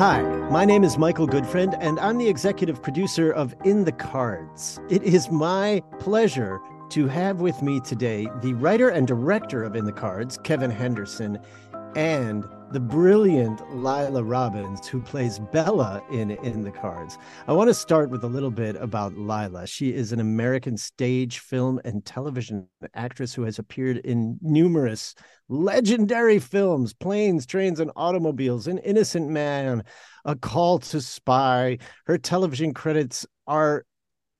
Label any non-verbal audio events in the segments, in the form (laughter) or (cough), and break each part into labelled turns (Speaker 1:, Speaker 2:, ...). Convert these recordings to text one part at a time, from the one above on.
Speaker 1: Hi, my name is Michael Goodfriend, and I'm the executive producer of In the Cards. It is my pleasure to have with me today the writer and director of In the Cards, Kevin Henderson, and the brilliant Laila Robins, who plays Bella in In the Cards. I want to start with a little bit about Laila. She is an American stage, film, and television actress who has appeared in numerous legendary films Planes, Trains, and Automobiles, An Innocent Man, A Call to Spy. Her television credits are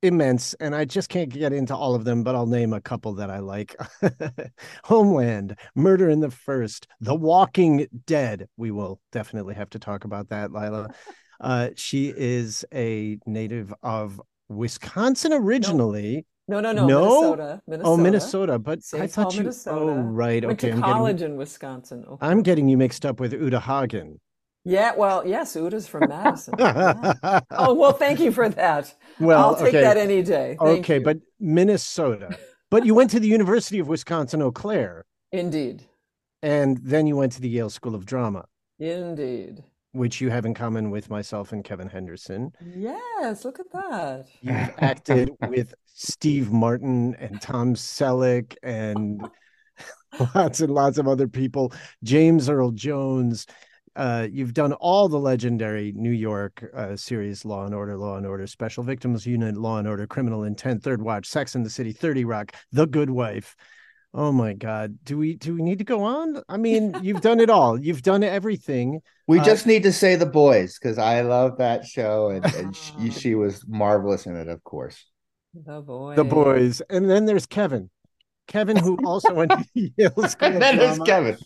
Speaker 1: immense and i just can't get into all of them but i'll name a couple that i like (laughs) homeland murder in the first the walking dead we will definitely have to talk about that Laila (laughs) uh, she is a native of wisconsin originally
Speaker 2: no, no, no,
Speaker 1: no?
Speaker 2: Minnesota, Minnesota.
Speaker 1: oh minnesota but i thought
Speaker 2: Paul,
Speaker 1: you
Speaker 2: Minnesota.
Speaker 1: oh right
Speaker 2: Went
Speaker 1: okay
Speaker 2: to
Speaker 1: i'm
Speaker 2: college
Speaker 1: getting
Speaker 2: in Wisconsin. Okay.
Speaker 1: i'm getting you mixed up with Uta Hagen
Speaker 2: Yeah, well, yes, Uta's from Madison. Yeah. Oh, well, thank you for that.
Speaker 1: well
Speaker 2: I'll take
Speaker 1: okay.
Speaker 2: that any day. Thank
Speaker 1: okay
Speaker 2: you.
Speaker 1: but minnesota but you went to the university of wisconsin eau claire
Speaker 2: Indeed.
Speaker 1: and then you went to the yale school of drama
Speaker 2: Indeed.
Speaker 1: which you have in common with myself and kevin henderson
Speaker 2: Yes, look at that.
Speaker 1: you've acted with steve martin and tom selleck and (laughs) lots and lots of other people james earl jones uh, you've done all the legendary New York uh, series Law and Order, Law and Order, Special Victims Unit, Law and Order, Criminal Intent, Third Watch, Sex in the City, 30 Rock, The Good Wife. Oh my God. Do we do we need to go on? I mean, you've done it all. You've done everything.
Speaker 3: We
Speaker 1: Uh,
Speaker 3: just need to say the boys because I love that show and, and she, she was marvelous in it, of course.
Speaker 2: The boy.
Speaker 1: The boys. And then there's Kevin. Kevin, who also went to Yale School
Speaker 3: And then there's Kevin.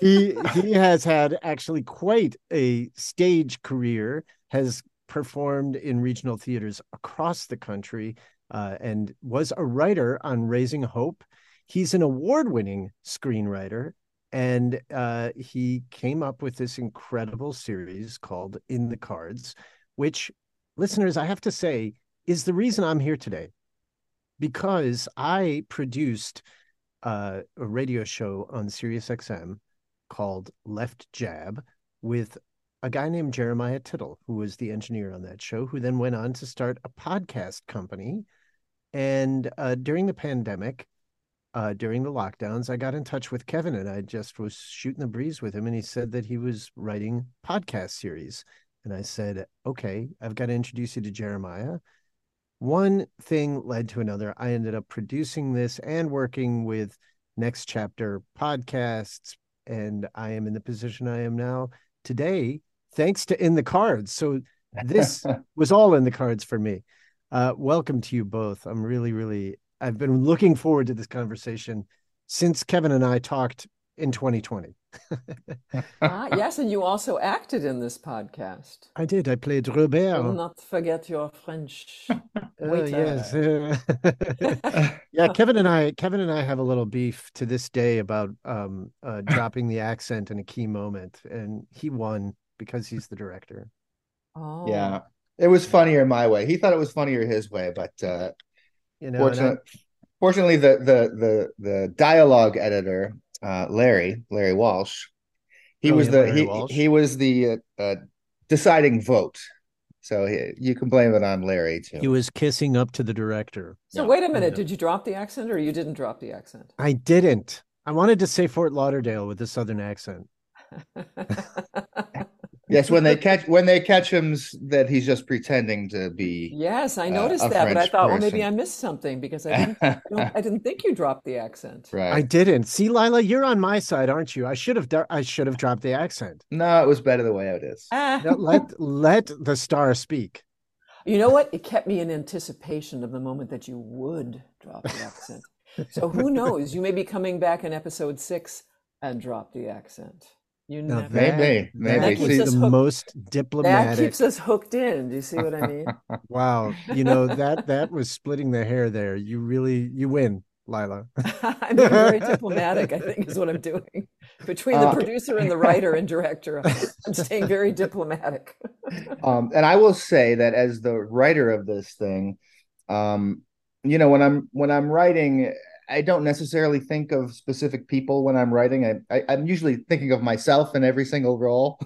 Speaker 1: he he has had actually quite a stage career has performed in regional theaters across the country uh, and was a writer on raising hope he's an award-winning screenwriter and uh, he came up with this incredible series called in the cards which listeners i have to say is the reason i'm here today because i produced uh, a radio show on Sirius XM called Left Jab with a guy named Jeremiah Tittle, who was the engineer on that show, who then went on to start a podcast company. And uh, during the pandemic, uh, during the lockdowns, I got in touch with Kevin and I just was shooting the breeze with him. And he said that he was writing podcast series. And I said, okay, I've got to introduce you to Jeremiah one thing led to another. I ended up producing this and working with Next Chapter podcasts, and I am in the position I am now today, thanks to In the Cards. So this (laughs) was all in the cards for me. Uh, welcome to you both. I'm really, really, I've been looking forward to this conversation since Kevin and I talked in 2020. (laughs)
Speaker 2: Ah, yes, and you also acted in this podcast.
Speaker 1: I did. I played Robert.
Speaker 2: Do
Speaker 1: Robert.
Speaker 2: not forget your French. (laughs)
Speaker 1: Uh, yes. uh, (laughs) yeah, Kevin and I, Kevin and I have a little beef to this day about um, uh, dropping the accent in a key moment, and he won because he's the director.
Speaker 2: Oh,
Speaker 3: Yeah. It was funnier my way. He thought it was funnier his way, but uh,
Speaker 1: You know, and
Speaker 3: fortunately, fortunately, the the the the dialogue editor, uh, Larry Larry Walsh, he was
Speaker 1: Brilliant
Speaker 3: the he
Speaker 1: Walsh.
Speaker 3: he was the uh, uh, deciding vote. So he, you can blame it on Larry too.
Speaker 1: he was kissing up to the director.
Speaker 2: So
Speaker 3: Yeah.
Speaker 2: wait a minute, did you drop the accent or you didn't drop the accent?
Speaker 1: I didn't. I wanted to say Fort Lauderdale with a southern accent. (laughs)
Speaker 3: Yes, when they (laughs) catch when they catch him that he's just pretending to be.
Speaker 2: Yes, I
Speaker 3: Uh,
Speaker 2: noticed
Speaker 3: a
Speaker 2: that, but I
Speaker 3: French
Speaker 2: thought, well, maybe. I missed something because I didn't, I didn't think you dropped the accent. (laughs)
Speaker 3: right.
Speaker 1: I didn't. See, Laila, you're on my side, aren't you? I should have. I should have dropped the accent.
Speaker 3: No, it was better the way it is.
Speaker 2: Ah, (laughs)
Speaker 1: No, let let the star speak.
Speaker 2: you know what? It kept me in anticipation of the moment that you would drop the accent. So who knows? You may be coming back in episode six and drop the accent. You
Speaker 1: Now
Speaker 2: never.
Speaker 3: Maybe,
Speaker 1: that-
Speaker 3: maybe.
Speaker 1: that
Speaker 2: Keeps
Speaker 1: is
Speaker 2: us
Speaker 1: the
Speaker 2: hooked.
Speaker 1: most diplomatic.
Speaker 2: That keeps us hooked in. Do you see what I mean? (laughs)
Speaker 1: Wow, you know that that was splitting the hair there. You really you win, Laila. (laughs)
Speaker 2: I'm being very diplomatic, I think, is what I'm doing. Between the
Speaker 3: Uh,
Speaker 2: producer and the writer and director, I'm (laughs) staying very diplomatic.
Speaker 3: um, and I will say that as the writer of this thing, um, you know, when I'm when I'm writing, I don't necessarily think of specific people when I'm writing. I, I I'm usually thinking of myself in every single role,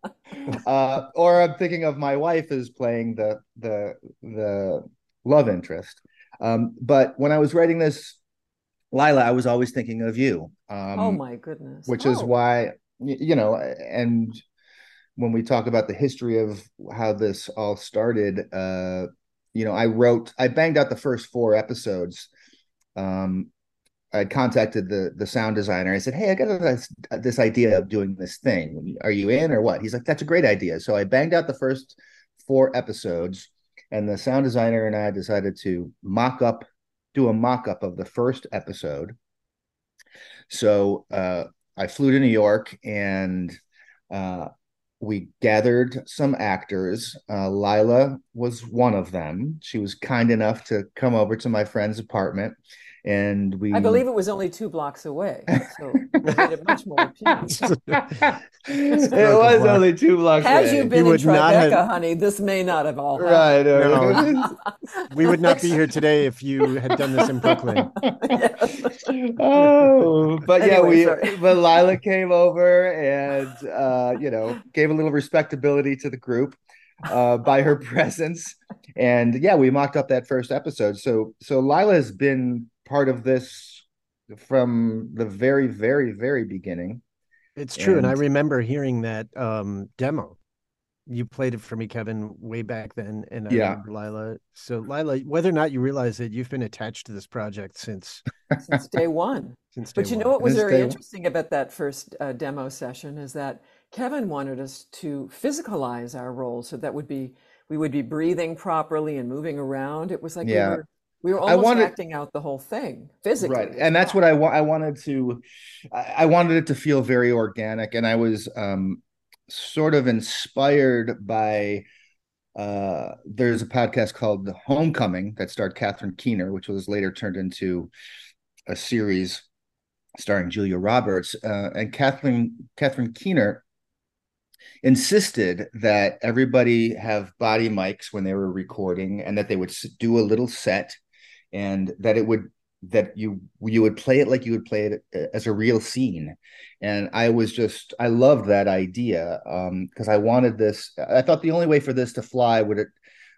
Speaker 3: (laughs) uh, or I'm thinking of my wife as playing the the the love interest. Um, but when I was writing this, Laila, I was always thinking of you. Um,
Speaker 2: oh my goodness.
Speaker 3: which is
Speaker 2: Oh,
Speaker 3: why you know and when we talk about the history of how this all started uh you know i wrote i banged out the first four episodes um i contacted the the sound designer. I said hey i got this, this idea of doing this thing. Are you in or what? He's like that's a great idea. So i banged out the first four episodes and the sound designer and i decided to mock up do a mock up of the first episode. So uh, I flew to New York and uh, we gathered some actors. Uh, Laila was one of them. She was kind enough to come over to my friend's apartment, and we.
Speaker 2: I believe it was only two blocks away, so it made it much more (laughs) appealing. (laughs)
Speaker 3: it was only two blocks
Speaker 2: Had
Speaker 3: away.
Speaker 2: you been in
Speaker 1: would
Speaker 2: Tribeca,
Speaker 1: have-
Speaker 2: honey, this may not have all happened.
Speaker 3: right?
Speaker 1: No. (laughs) we would not be here today if you had done this in Brooklyn.
Speaker 3: oh, but yeah, we
Speaker 2: sorry.
Speaker 3: but Laila came over and uh, you know gave a little respectability to the group uh, by her presence, and yeah, we mocked up that first episode. So so Laila has been part of this from the very very very beginning.
Speaker 1: It's true, and, I remember hearing that um, demo. You played it for me, Kevin, way back then, and I
Speaker 3: Yeah.
Speaker 1: Laila. So, Laila, whether or not you realize it, you've been attached to this project since (laughs)
Speaker 2: Since day one.
Speaker 1: since day
Speaker 2: But you
Speaker 1: one.
Speaker 2: know what was
Speaker 3: Since
Speaker 2: very
Speaker 3: day one.
Speaker 2: interesting about that first uh, demo session is that Kevin wanted us to physicalize our roles, so that would be we would be breathing properly and moving around. It was like
Speaker 3: Yeah.
Speaker 2: we were we were
Speaker 3: I
Speaker 2: almost
Speaker 3: wanted-
Speaker 2: acting out the whole thing physically.
Speaker 3: right and that's what i i wanted to I, I wanted it to feel very organic and i was um sort of inspired by uh there's a podcast called the homecoming that starred catherine keener which was later turned into a series starring julia roberts uh, and kathleen catherine keener insisted that everybody have body mics when they were recording and that they would do a little set and that it would that you you would play it like you would play it uh, as a real scene. And i was just i loved that idea um because i wanted this i thought the only way for this to fly would it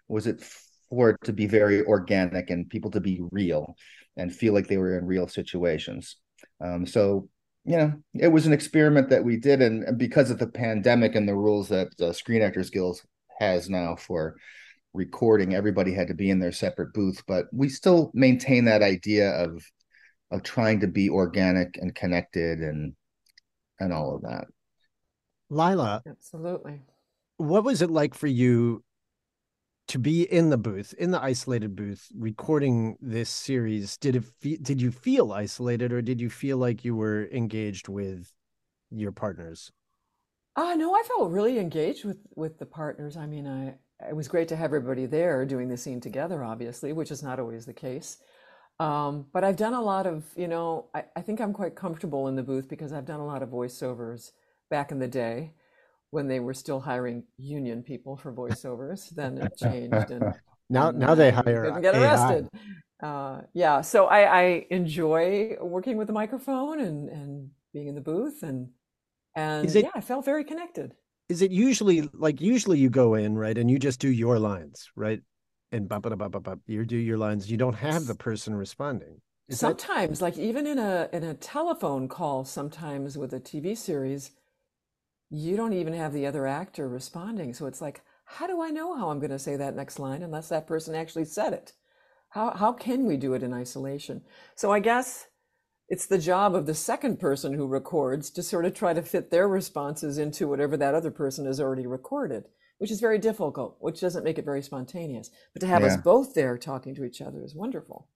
Speaker 3: was it for it to be very organic and people to be real and feel like they were in real situations. Um so you know it was an experiment that we did and, because of the pandemic and the rules that uh, screen actors guild has now for recording everybody had to be in their separate booth but we still maintain that idea of of trying to be organic and connected and and all of that
Speaker 1: Laila,
Speaker 2: Absolutely.
Speaker 1: what was it like for you to be in the booth, in the isolated booth, recording this series? Did it fe- did you feel isolated, or did you feel like you were engaged with your partners?
Speaker 2: Uh, no, I felt really engaged with with the partners. I mean, I it was great to have everybody there doing the scene together, obviously, which is not always the case. Um, but I've done a lot of, you know, I, I think I'm quite comfortable in the booth because I've done a lot of voiceovers back in the day when they were still hiring union people for voiceovers. Then it changed and (laughs)
Speaker 1: Now,
Speaker 2: and
Speaker 1: now they hire
Speaker 2: didn't get
Speaker 1: AI.
Speaker 2: arrested. Uh, yeah, so I, I enjoy working with the microphone and, and being in the booth and and
Speaker 1: it-
Speaker 2: yeah, I felt very connected.
Speaker 1: Is it usually like usually you go in right and you just do your lines right, and bump it up. You do your lines. You don't have the person responding. Is that
Speaker 2: Sometimes, like even in a in a telephone call, sometimes with a TV series, you don't even have the other actor responding. So it's like, how do I know how I'm going to say that next line unless that person actually said it? How how can we do it in isolation? So I guess it's the job of the second person who records to sort of try to fit their responses into whatever that other person has already recorded, which is very difficult, which doesn't make it very spontaneous. But to have us both there talking to each other is wonderful.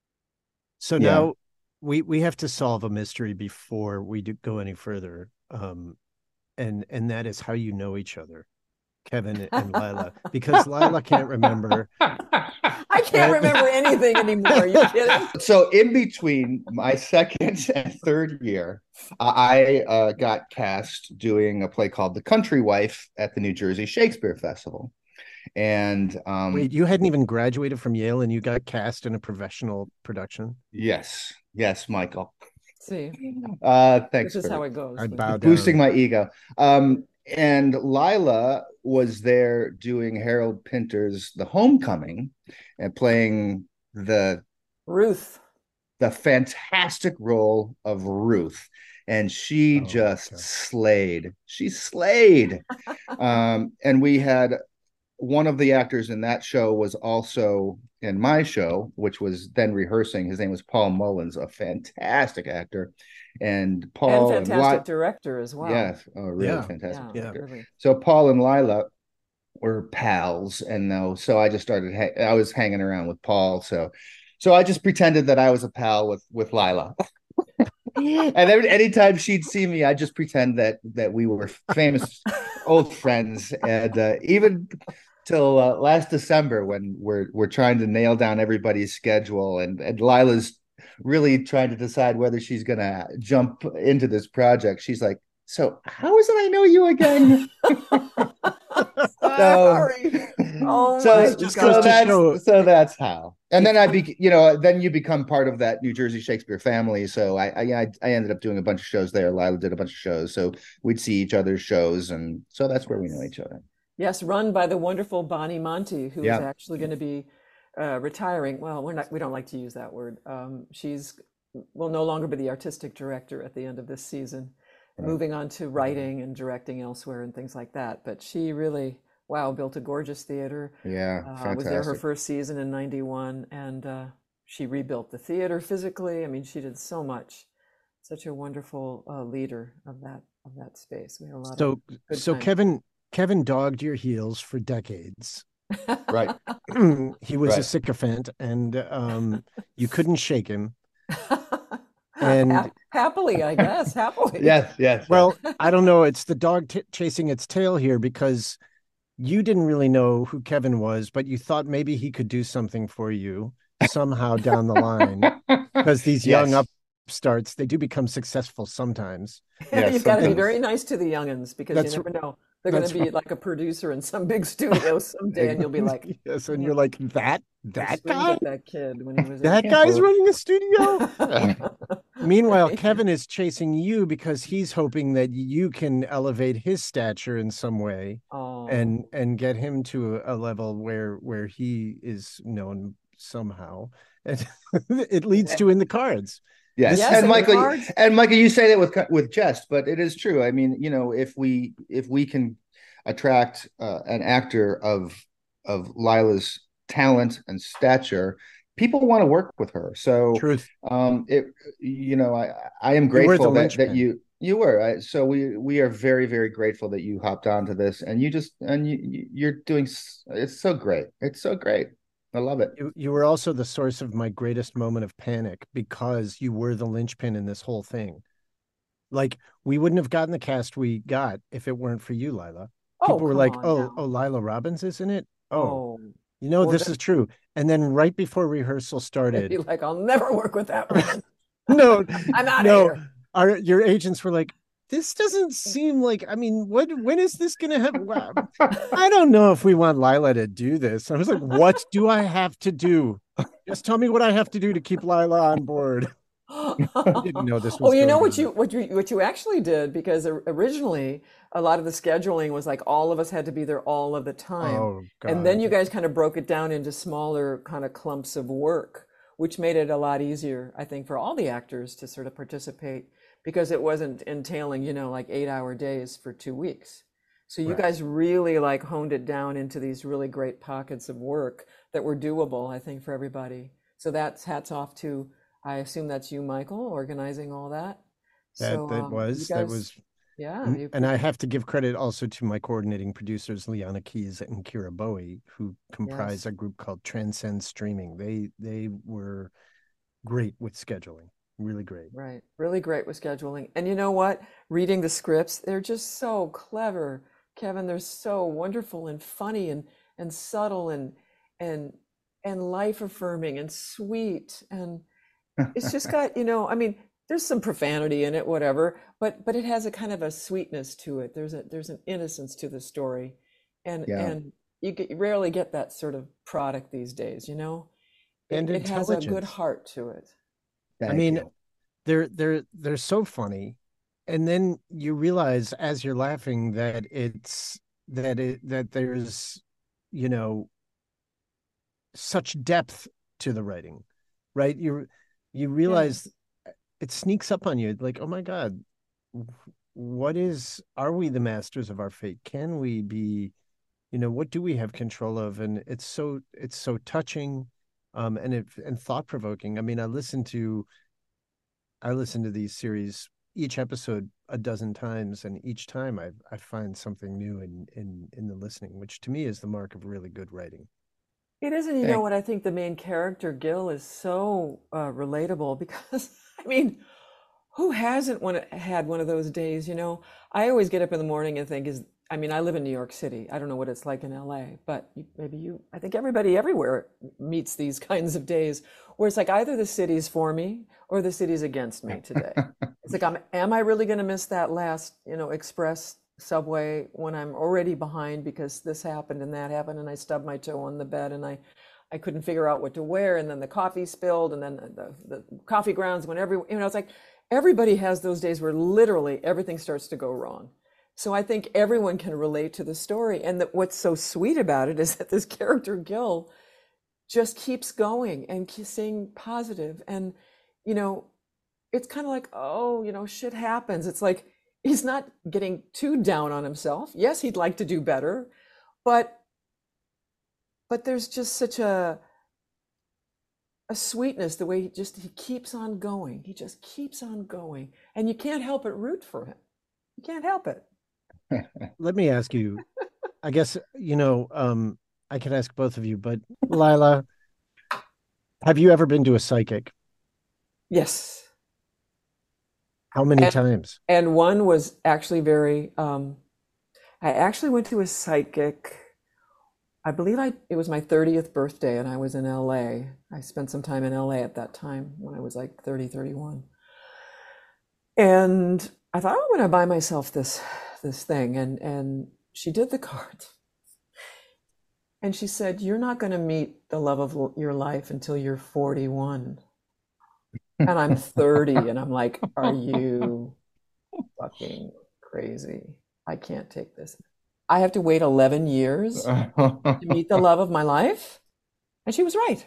Speaker 1: So
Speaker 3: Yeah.
Speaker 1: now we we have to solve a mystery before we do go any further. Um, and and that is how you know each other, Kevin and Laila, because Laila can't remember.
Speaker 2: I can't remember anything anymore. Are you (laughs) kidding?
Speaker 3: So in between my (laughs) second and third year, I uh, got cast doing a play called The Country Wife at the New Jersey Shakespeare Festival. And um,
Speaker 1: Wait, you hadn't even graduated from Yale, and you got cast in a professional production.
Speaker 3: yes, yes, Michael.
Speaker 2: See,
Speaker 3: Uh, thanks.
Speaker 2: this is
Speaker 3: for
Speaker 2: how it goes.
Speaker 1: I'd bow down.
Speaker 3: boosting my ego. Um, and Laila was there doing Harold Pinter's The Homecoming and playing the
Speaker 2: Ruth.
Speaker 3: the fantastic role of Ruth. And she
Speaker 1: Oh,
Speaker 3: just
Speaker 1: okay.
Speaker 3: slayed. She slayed. (laughs) um, and we had one of the actors in that show was also in my show, which was then rehearsing. His name was Paul Mullins, a fantastic actor. And Paul
Speaker 2: and
Speaker 3: and
Speaker 2: fantastic
Speaker 3: Li-
Speaker 2: director as well.
Speaker 3: Yes, oh, really
Speaker 1: Yeah.
Speaker 3: fantastic.
Speaker 2: Yeah,
Speaker 1: Yeah.
Speaker 2: really.
Speaker 3: So Paul and Laila were pals, and though, so I just started. Ha- I was hanging around with Paul, so so I just pretended that I was a pal with with Laila. (laughs) and every, anytime she'd see me, I just pretend that that we were famous (laughs) old friends, and uh, even till uh, last December when we're we're trying to nail down everybody's schedule, and and Laila's really trying to decide whether she's gonna jump into this project. She's like, "So how is it I know you again?" (laughs) (laughs)
Speaker 2: Sorry. Oh
Speaker 3: so, so that's so that's how. And then I be you know then you become part of that New Jersey Shakespeare family. So I I I ended up doing a bunch of shows there. Laila did a bunch of shows, so we'd see each other's shows, and so that's where we know each other.
Speaker 2: Yes, run by the wonderful Bonnie Monte, who is
Speaker 3: Yeah.
Speaker 2: actually going to be uh, retiring. Well, we're not. We don't like to use that word. Um, she's will no longer be the artistic director at the end of this season,
Speaker 3: Right.
Speaker 2: moving on to writing and directing elsewhere and things like that. But she really, wow, built a gorgeous theater.
Speaker 3: Yeah,
Speaker 2: Uh, was there her first season in '91, and uh, she rebuilt the theater physically. I mean, she did so much. Such a wonderful uh, leader of that of that space. We had a lot
Speaker 1: So
Speaker 2: good
Speaker 1: so
Speaker 2: times.
Speaker 1: Kevin Kevin dogged your heels for decades.
Speaker 2: Of
Speaker 3: Right. (laughs)
Speaker 1: he was a sycophant, and um, you (laughs) couldn't shake him.
Speaker 2: and
Speaker 1: And-
Speaker 2: happily, I guess, happily.
Speaker 3: Yes, yes.
Speaker 1: Well, I don't know. It's the dog t- chasing its tail here because you didn't really know who Kevin was, but you thought maybe he could do something for you somehow down the line. (laughs) Because these young
Speaker 3: Yes.
Speaker 1: upstarts, they do become successful sometimes.
Speaker 3: Yeah,
Speaker 2: You've got to be very nice to the youngins because
Speaker 1: That's
Speaker 2: you never know. They're going to be like a producer in some big studio (laughs) someday, and you'll be like, (laughs)
Speaker 1: yes, and you're like that that guy,
Speaker 2: that kid when he was
Speaker 1: that
Speaker 2: kid."
Speaker 1: guy's running a studio. (laughs) Meanwhile, Kevin is chasing you because he's hoping that you can elevate his stature in some way.
Speaker 2: Oh,
Speaker 1: and and get him to a level where where he is known somehow and it leads eh to in the cards
Speaker 3: Yes,
Speaker 2: Yes,
Speaker 3: and Michael,
Speaker 2: cards-
Speaker 3: and Michael, you say that with with jest, but it is true. I mean, you know, if we if we can attract uh, an actor of of Laila's talent and stature, people want to work with her. So,
Speaker 1: truth
Speaker 3: um, it you know, I I am
Speaker 1: You were the
Speaker 3: grateful that, that you you were. I, so we we are very very grateful that you hopped onto this, and you just and you- you're doing. It's so great. It's so great. I love it.
Speaker 1: you, you were also the source of my greatest moment of panic because you were the linchpin in this whole thing like we wouldn't have gotten the cast we got if it weren't for you Laila
Speaker 2: oh,
Speaker 1: people were like oh
Speaker 2: now.
Speaker 1: oh Laila Robins is in it oh,
Speaker 2: oh,
Speaker 1: you know
Speaker 2: Well,
Speaker 1: this
Speaker 2: that-
Speaker 1: is true and then right before rehearsal (laughs)
Speaker 2: You'd
Speaker 1: started
Speaker 2: like, I'll never work with that one. (laughs)
Speaker 1: no (laughs)
Speaker 2: I'm out
Speaker 1: no
Speaker 2: of here.
Speaker 1: our your agents were like this doesn't seem like i mean what (laughs) when is this gonna happen Wow. i don't know if we want Laila to do this i was like what (laughs) do i have to do just tell me what i have to do to keep Laila on board (laughs) I didn't know this was
Speaker 2: Oh, you know what
Speaker 1: on.
Speaker 2: you what you what you actually did because originally a lot of the scheduling was like all of us had to be there all of the time.
Speaker 1: oh god
Speaker 2: And then you guys kind of broke it down into smaller kind of clumps of work, which made it a lot easier, I think, for all the actors to sort of participate because it wasn't entailing, you know, like eight hour days for two weeks. So you
Speaker 1: Right.
Speaker 2: guys really like honed it down into these really great pockets of work that were doable, I think, for everybody. So that's hats off to, I assume that's you, Michael, organizing all that.
Speaker 1: that,
Speaker 2: So,
Speaker 1: that
Speaker 2: um,
Speaker 1: was that was
Speaker 2: yeah. You-
Speaker 1: and i have to give credit also to my coordinating producers liana keys and kira bowie who comprise
Speaker 2: Yes.
Speaker 1: a group called transcend streaming they they were great with scheduling really great.
Speaker 2: Right. Really great with scheduling. And you know what? Reading the scripts, they're just so clever, Kevin. They're so wonderful and funny and and subtle and and and life affirming and sweet and it's just (laughs) got you know i mean there's some profanity in it whatever but but it has a kind of a sweetness to it there's a there's an innocence to the story and
Speaker 3: Yeah.
Speaker 2: and you, get, you rarely get that sort of product these days you know
Speaker 1: And
Speaker 2: it, it has a good heart to it
Speaker 1: I mean,
Speaker 3: you.
Speaker 1: they're they're they're so funny. And then you realize as you're laughing that it's that it that there's you know such depth to the writing right? You you realize it sneaks up on you like oh my god what is are we the masters of our fate? Can we be you know what do we have control of? And it's so it's so touching um and it and thought provoking i mean i listen to I listen to these series each episode a dozen times, and each time I I find something new in in in the listening, which to me is the mark of really good writing.
Speaker 2: It is, and you know what? I think the main character, Gil, is so uh, relatable because, (laughs) I mean, who hasn't one, had one of those days? You know, I always get up in the morning and think, is I mean, I live in New York City. I don't know what it's like in LA, but maybe you, I think everybody everywhere meets these (laughs) kinds of days where it's like either the city's for me or the city's against me today. (laughs) It's like, I'm, am I really going to miss that last, you know, express subway when I'm already behind because this happened and that happened and I stubbed my toe on the bed and I, I couldn't figure out what to wear and then the coffee spilled and then the, the coffee grounds went every, you know, it's like everybody has those days where literally everything starts to go wrong. So I think everyone can relate to the story. And that what's so sweet about it is that this character Gil just keeps going and staying positive. And you know it's kind of like oh you know shit happens. It's like he's not getting too down on himself. Yes he'd like to do better but but there's just such a a sweetness the way he just he keeps on going. He just keeps on going and you can't help but root for him. You can't help it (laughs)
Speaker 1: Let me ask you, I guess you know, um, I can ask both of you, but Lila, have you ever been to a psychic?
Speaker 2: yes
Speaker 1: How many
Speaker 2: And-
Speaker 1: times?
Speaker 2: and one was actually very um i actually went to a psychic i believe i it was my 30th birthday and i was in la i spent some time in la at that time when i was like 30 31 and i thought "Oh, i'm going to buy myself this this thing and and she did the (laughs) cards and she said you're not going to meet the love of your life until you're 41 and i'm 30 (laughs) and i'm like are you fucking crazy. I can't take this. I have to wait 11 years to meet the love of my life? And she was right.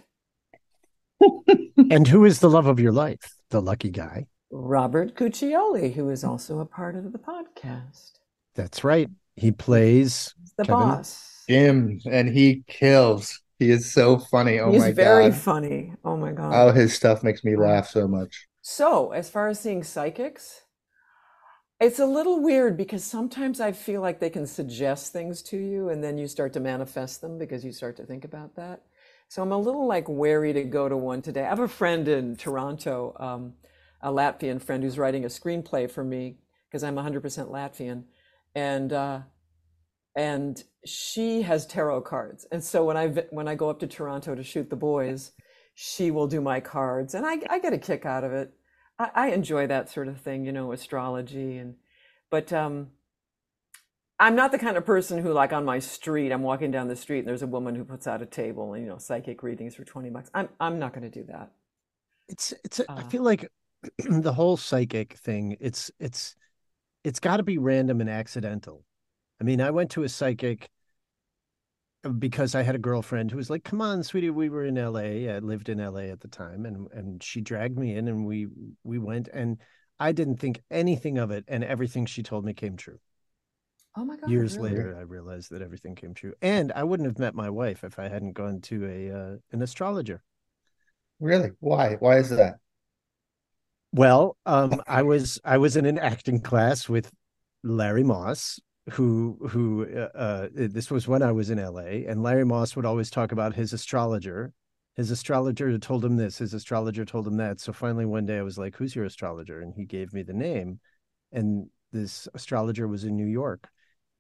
Speaker 1: And who is the love of your life? The lucky guy.
Speaker 2: Robert Cuccioli, who is also a part of the podcast,
Speaker 1: That's right. He plays
Speaker 2: He's the
Speaker 1: Kevin?
Speaker 2: boss.
Speaker 3: Jim, and he kills. He is so funny. Oh
Speaker 2: He's
Speaker 3: my god.
Speaker 2: He's very funny. Oh my God.
Speaker 3: Oh, his stuff makes me laugh so much.
Speaker 2: So, as far as seeing psychics, it's a little weird because sometimes I feel like they can suggest things to you and then you start to manifest them because you start to think about that. So I'm a little like wary to go to one today. I have a friend in Toronto, um, a Latvian friend who's writing a screenplay for me because I'm 100% Latvian, and uh, and she has tarot cards. And so when I when I go up to Toronto to shoot the boys, she will do my cards, and I I get a kick out of it. I, I enjoy that sort of thing, you know, astrology and but um I'm not the kind of person who like on my street, I'm walking down the street and there's a woman who puts out a table and you know, psychic readings for 20 bucks. I'm I'm not going to do that.
Speaker 1: it's it's a, I
Speaker 2: Uh,
Speaker 1: feel like (clears throat) the whole psychic thing, it's it's it's got to be random and accidental. I mean, I went to a psychic uh, because I had a girlfriend who was like, "Come on, sweetie, we were in LA. I lived in LA at the time, and and she dragged me in, and we we went, and I didn't think anything of it, and everything she told me came true.
Speaker 2: Oh my God.
Speaker 1: Years
Speaker 2: really?
Speaker 1: later, I realized that everything came true, and I wouldn't have met my wife if I hadn't gone to a uh, an astrologer.
Speaker 3: Really? Why? Why is that?
Speaker 1: Well, um, I was I was in an acting class with Larry Moss, who who uh, uh, this was when I was in LA, and Larry Moss would always talk about his astrologer, his astrologer told him this, his astrologer told him that. So finally one day I was like, Who's your astrologer? And he gave me the name. And this astrologer was in New York.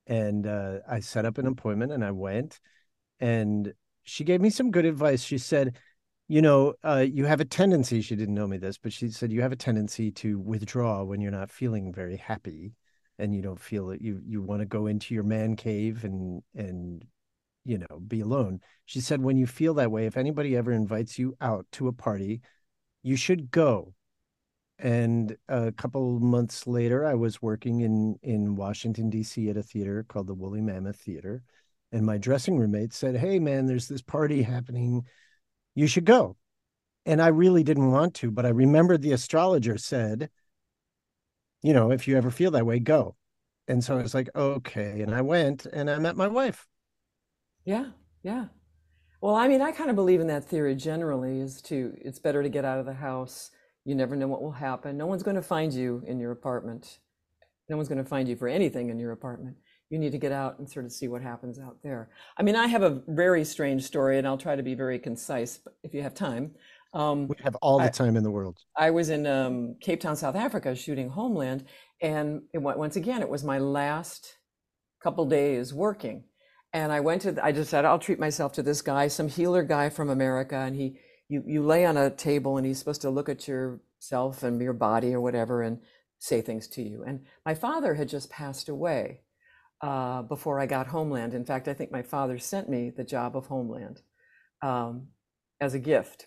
Speaker 1: And uh, I set up an appointment and I went. And she gave me some good advice. She said, you know, uh, you have a tendency, she didn't know me this, but she said you have a tendency to withdraw when you're not feeling very happy and you don't feel it. You you want to go into your man cave and and you know be alone. She said when you feel that way, if anybody ever invites you out to a party, you should go. And a couple months later, I was working in in Washington D.C. at a theater called the Woolly Mammoth Theater, and my dressing room mate said, "Hey, man, there's this party happening." You should go. And I really didn't want to, but I remembered the astrologer said, you know, if you ever feel that way, go. And so I was like, okay. And I went and I met my wife.
Speaker 2: Yeah, yeah. Well, I mean, I kind of believe in that theory generally is to it's better to get out of the house. You never know what will happen. No one's going to find you in your apartment. No one's going to find you for anything in your apartment you need to get out and sort of see what happens out there. I mean, I have a very strange story, and I'll try to be very concise if you have time.
Speaker 1: Um, we have all the I, time in the world.
Speaker 2: I was in um, Cape Town, South Africa, shooting Homeland, and it, once again, it was my last couple days working. And I went to, I just said, I'll treat myself to this guy, some healer guy from America, and he, you, you lay on a table, and he's supposed to look at yourself and your body or whatever, and say things to you. And my father had just passed away uh, before I got Homeland. In fact, I think my father sent me the job of Homeland um, as a gift.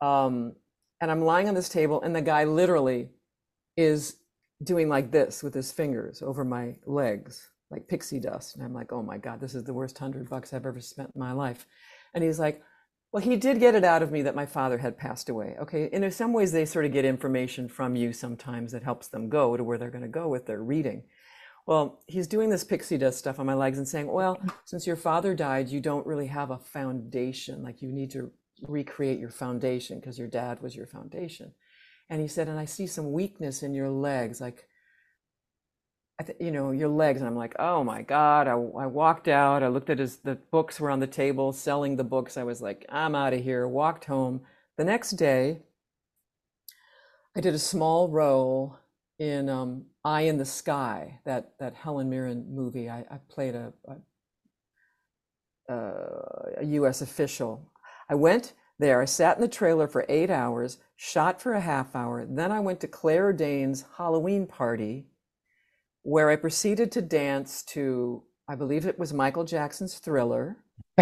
Speaker 2: Um, and I'm lying on this table, and the guy literally is doing like this with his fingers over my legs, like pixie dust. And I'm like, oh my God, this is the worst hundred bucks I've ever spent in my life. And he's like, well, he did get it out of me that my father had passed away. Okay. And in some ways, they sort of get information from you sometimes that helps them go to where they're going to go with their reading. Well, he's doing this pixie dust stuff on my legs and saying, Well, since your father died, you don't really have a foundation. Like you need to recreate your foundation because your dad was your foundation. And he said, And I see some weakness in your legs. Like, I th- you know, your legs. And I'm like, Oh my God. I, I walked out. I looked at his, the books were on the table, selling the books. I was like, I'm out of here. Walked home. The next day, I did a small role in um, Eye in the Sky, that that Helen Mirren movie. I, I played a, a, a U.S. official. I went there. I sat in the trailer for eight hours, shot for a half hour. Then I went to Claire Danes' Halloween party, where I proceeded to dance to, I believe it was Michael Jackson's Thriller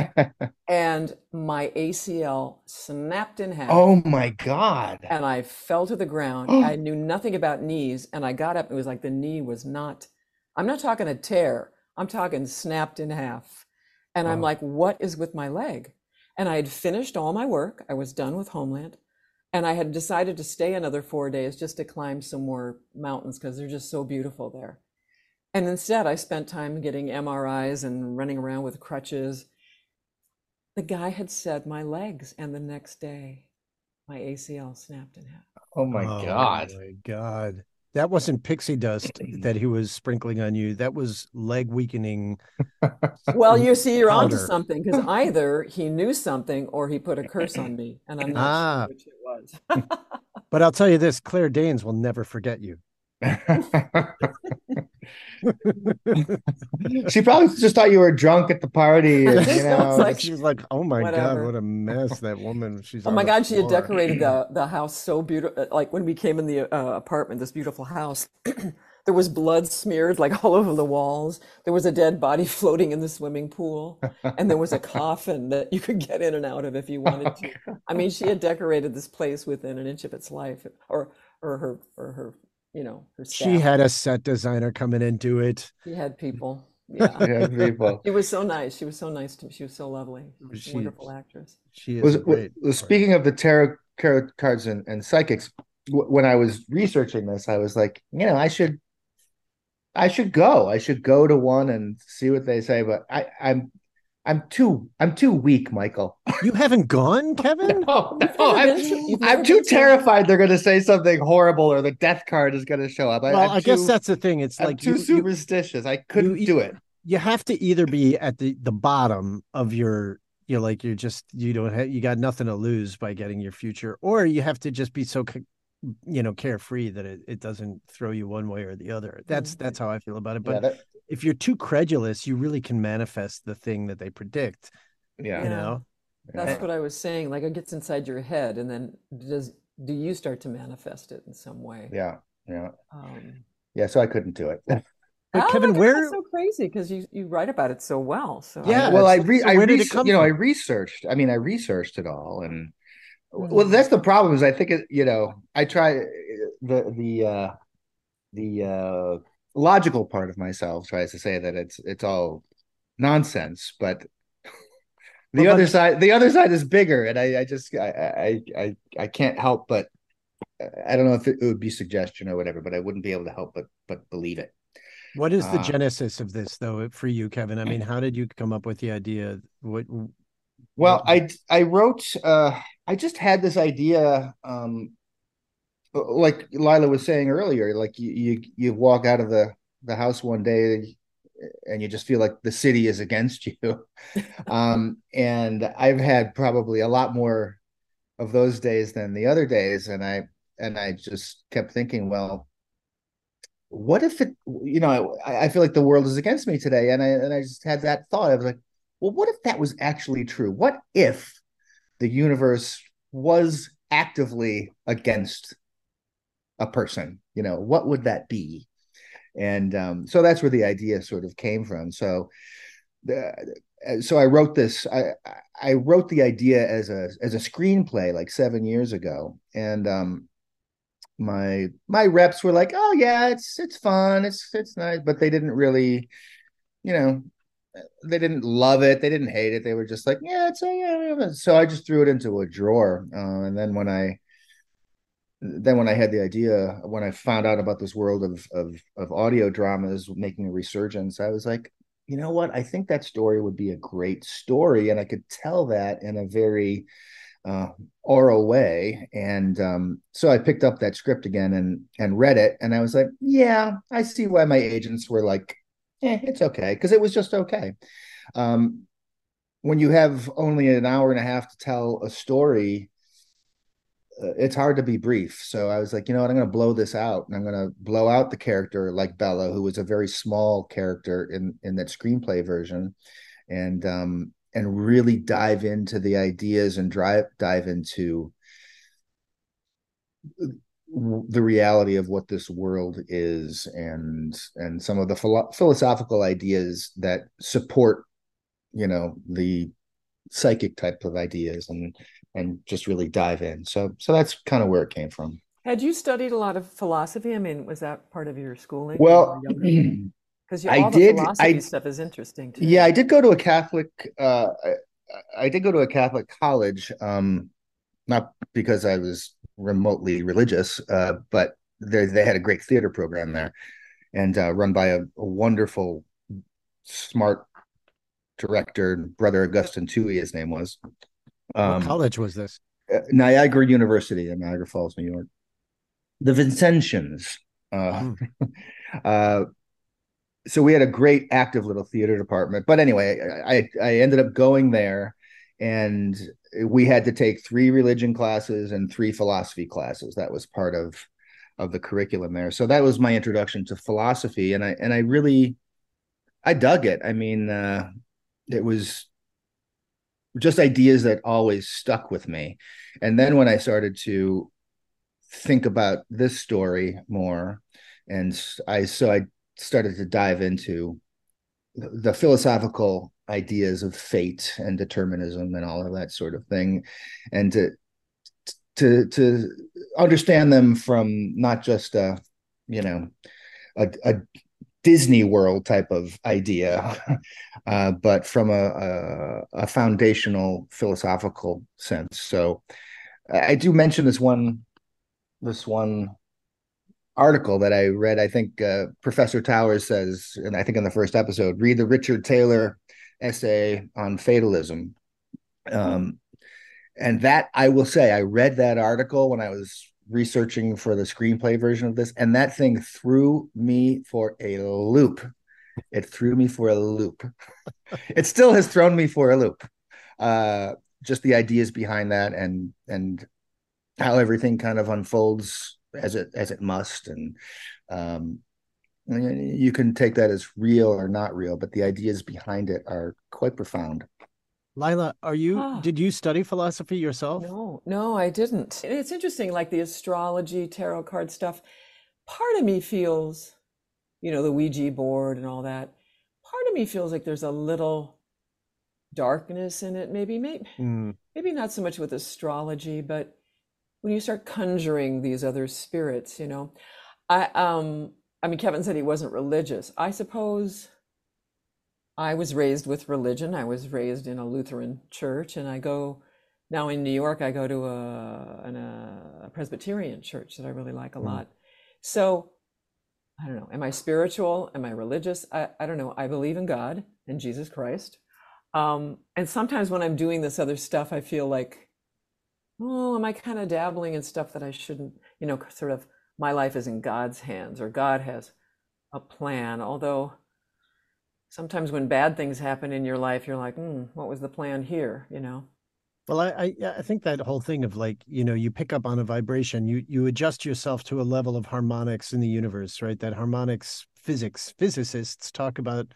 Speaker 2: (laughs) and my ACL snapped in half.
Speaker 3: Oh my God.
Speaker 2: And I fell to the ground. (gasps) I knew nothing about knees. And I got up. It was like the knee was not, I'm not talking a tear, I'm talking snapped in half. And I'm like, what is with my leg? And I had finished all my work. I was done with Homeland. And I had decided to stay another four days just to climb some more mountains because they're just so beautiful there. And instead, I spent time getting MRIs and running around with crutches the guy had said my legs, and the next day, my ACL snapped in half.
Speaker 3: Oh my God. oh god!
Speaker 1: My god! That wasn't pixie dust (clears throat) that he was sprinkling on you. That was leg weakening. (laughs)
Speaker 2: well, you see, you're powder. onto something because either he knew something or he put a curse on me, and I'm not ah. sure which it was. (laughs)
Speaker 1: but I'll tell you this: Claire Danes will never forget you. (laughs)
Speaker 3: she probably just thought you were drunk at the party. (laughs) And, you know,
Speaker 1: like, she was like, "Oh my whatever. god, what a mess that woman!" She's.
Speaker 2: Oh my god, she had decorated the the house so beautiful. Like when we came in the uh, apartment, this beautiful house. (clears throat) there was blood smeared like all over the walls. There was a dead body (laughs) floating in the swimming pool, and there was a coffin that you could get in and out of if you wanted to. (laughs) I mean, she had decorated this place within an inch of its life, or or her or her you know, her
Speaker 1: staff. She had a set designer come in and do it.
Speaker 2: She had people. (laughs) Yeah. had people. She was so nice. She was so nice to me. She was so lovely. She, a wonderful actress.
Speaker 1: She is was, great.
Speaker 3: Was, speaking of the tarot, tarot cards and, and psychics, when I was researching this, I was like, you know, I should I should go. I should go to one and see what they say. But I, I'm I'm too I'm too weak, Michael.
Speaker 1: You haven't gone, (laughs) Kevin?
Speaker 3: no, no I'm, I'm too terrified they're going to say something horrible or the death card is going to show up.
Speaker 1: I, well, I'm i too, guess that's the thing. It's
Speaker 3: I'm
Speaker 1: like
Speaker 3: too you, superstitious. I couldn't
Speaker 1: you,
Speaker 3: do it.
Speaker 1: You have to either be at the the bottom of your you're like you're just you don't have you got nothing to lose by getting your future or you have to just be so you know carefree that it, it doesn't throw you one way or the other that's mm-hmm. that's how i feel about it but yeah, that, if you're too credulous you really can manifest the thing that they predict
Speaker 3: yeah
Speaker 1: you know
Speaker 2: that's what i was saying like it gets inside your head and then does do you start to manifest it in some way
Speaker 3: yeah yeah um, yeah so i couldn't do it
Speaker 1: But oh Kevin, where
Speaker 2: so crazy because you you write about it so well. So
Speaker 3: yeah, well, I re- so I re- you know from? I researched. I mean, I researched it all, and mm-hmm. well, that's the problem. Is I think it. You know, I try the the uh the uh logical part of myself tries to say that it's it's all nonsense, but (laughs) the well, other side the other side is bigger, and I I just I I I I can't help but I don't know if it, it would be suggestion or whatever, but I wouldn't be able to help but but believe it.
Speaker 1: What is the uh, genesis of this, though, for you, Kevin? I mean, how did you come up with the idea? What?
Speaker 3: Well, I I wrote. Uh, I just had this idea, um, like Laila was saying earlier. Like you, you you walk out of the the house one day and you just feel like the city is against you. (laughs) um, and I've had probably a lot more of those days than the other days, and I and I just kept thinking, well, what if it you know I, I, feel like the world is against me today and i and i just had that thought i was like well what if that was actually true what if the universe was actively against a person you know what would that be? And um, so that's where the idea sort of came from. So the, so i wrote this i i wrote the idea as a as a screenplay like seven years ago. And um my my reps were like, "Oh yeah, it's it's fun, it's it's nice," but they didn't really, you know, they didn't love it, they didn't hate it. They were just like, "Yeah, it's a, yeah." So I just threw it into a drawer, uh, and then when I then when I had the idea, when I found out about this world of of of audio dramas making a resurgence, I was like, you know what? I think that story would be a great story, and I could tell that in a very uh, oral way. And um, so I picked up that script again and and read it, and I was like, yeah, I see why my agents were like, eh, it's okay, because it was just okay. Um, when you have only an hour and a half to tell a story, it's hard to be brief. So I was like, you know what, I'm going to blow this out, and I'm going to blow out the character like Bella, who was a very small character in in that screenplay version, and um, and really dive into the ideas and drive dive into the reality of what this world is and and some of the philo- philosophical ideas that support you know the psychic type of ideas and and just really dive in so so that's kind of where it came from
Speaker 2: had you studied a lot of philosophy i mean was that part of your schooling
Speaker 3: well
Speaker 2: because (clears throat) all I the did, philosophy I, stuff is interesting too.
Speaker 3: Yeah, I did go to a Catholic. Uh, I, I did go to a Catholic college, um, not because I was remotely religious, uh, but they they had a great theater program there, and uh, run by a, a, wonderful, smart director, Brother Augustine Tui, his name was.
Speaker 1: Um, what college was this?
Speaker 3: Uh, Niagara University in Niagara Falls, New York. The Vincentians. Uh, mm. (laughs) so we had a great active little theater department. But anyway, I I ended up going there, and we had to take three religion classes and three philosophy classes. That was part of of the curriculum there. So that was my introduction to philosophy, and I and I really I dug it. I mean, uh, it was just ideas that always stuck with me. And then when I started to think about this story more, and I so I started to dive into the philosophical ideas of fate and determinism and all of that sort of thing and to to to understand them from not just a you know a, a Disney World type of idea, (laughs) uh, but from a, a, a, foundational philosophical sense. So I do mention this one this one article that I read. I think uh, Professor Towers says, and I think in the first episode, read the Richard Taylor essay on fatalism. Um, and that I will say, I read that article when I was researching for the screenplay version of this, and that thing threw me for a loop. It threw me for a loop. (laughs) it still has thrown me for a loop. uh, just the ideas behind that and and how everything kind of unfolds as it as it must and um, you can take that as real or not real but the ideas behind it are quite profound
Speaker 1: Laila, are you
Speaker 2: Ah.
Speaker 1: did you study philosophy yourself?
Speaker 2: No, no, I didn't. It's interesting, like the astrology, tarot card stuff. Part of me feels, you know, the Ouija board and all that. Part of me feels like there's a little darkness in it. Maybe, maybe,
Speaker 1: Mm,
Speaker 2: maybe not so much with astrology, but when you start conjuring these other spirits, you know, I um, I mean, Kevin said he wasn't religious. I suppose I was raised with religion. I was raised in a Lutheran church, and I go now in New York. I go to a, an, a Presbyterian church that I really like a
Speaker 1: Mm.
Speaker 2: lot. So I don't know. Am I spiritual? Am I religious? I, I don't know. I believe in God and Jesus Christ. Um, and sometimes when I'm doing this other stuff, I feel like, oh, am I kind of dabbling in stuff that I shouldn't? You know, sort of my life is in God's hands, or God has a plan. Although sometimes when bad things happen in your life, you're like, hmm, what was the plan here? You know?
Speaker 1: Well, I, I I think that whole thing of like, you know, you pick up on a vibration, you you adjust yourself to a level of harmonics in the universe, right? That harmonics physics physicists talk about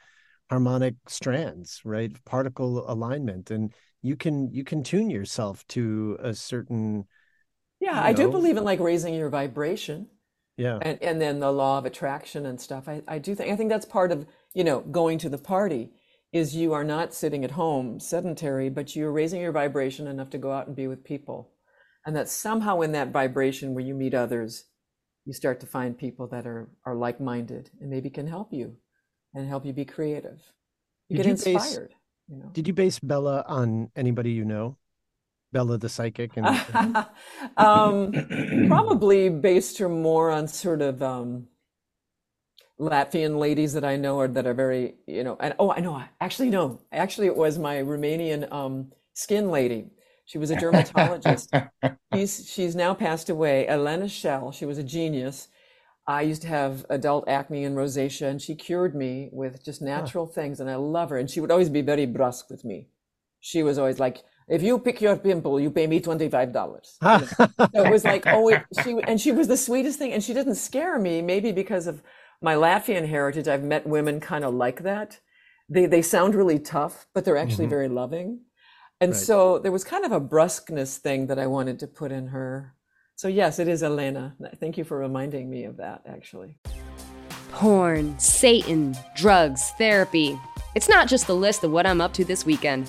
Speaker 1: harmonic strands, right? Particle alignment. And you can you can tune yourself to a certain
Speaker 2: Yeah, I do believe in like raising your vibration.
Speaker 1: yeah.
Speaker 2: and and then the law of attraction and stuff i i do think i think that's part of you know going to the party is you are not sitting at home sedentary but you're raising your vibration enough to go out and be with people. And that somehow in that vibration where you meet others you start to find people that are are like-minded and maybe can help you and help you be creative. You
Speaker 1: Did
Speaker 2: get
Speaker 1: you base-
Speaker 2: inspired you know.
Speaker 1: Did you base Bella on anybody you know? Bella the psychic and (laughs)
Speaker 2: um, probably based her more on sort of um, Latvian ladies that I know are that are very, you know, and oh, I know, actually, no, actually, it was my Romanian um, skin lady. She was a dermatologist. (laughs) she's she's now passed away. Elena Shell. She was a genius. I used to have adult acne and rosacea, and she cured me with just natural things, and I love her. And she would always be very brusque with me. She was always like, "If you pick your pimple, you pay me twenty five dollars." So it was like, (laughs) oh, it, she and she was the sweetest thing, and she didn't scare me. Maybe because of my Latvian heritage, I've met women kind of like that. They they sound really tough, but they're actually
Speaker 1: Mhm.
Speaker 2: very loving. And
Speaker 1: Right.
Speaker 2: so there was kind of a brusqueness thing that I wanted to put in her. So yes, it is Elena. Thank you for reminding me of that. Actually,
Speaker 4: Porn, Satan, drugs, therapy. It's not just the list of what I'm up to this weekend.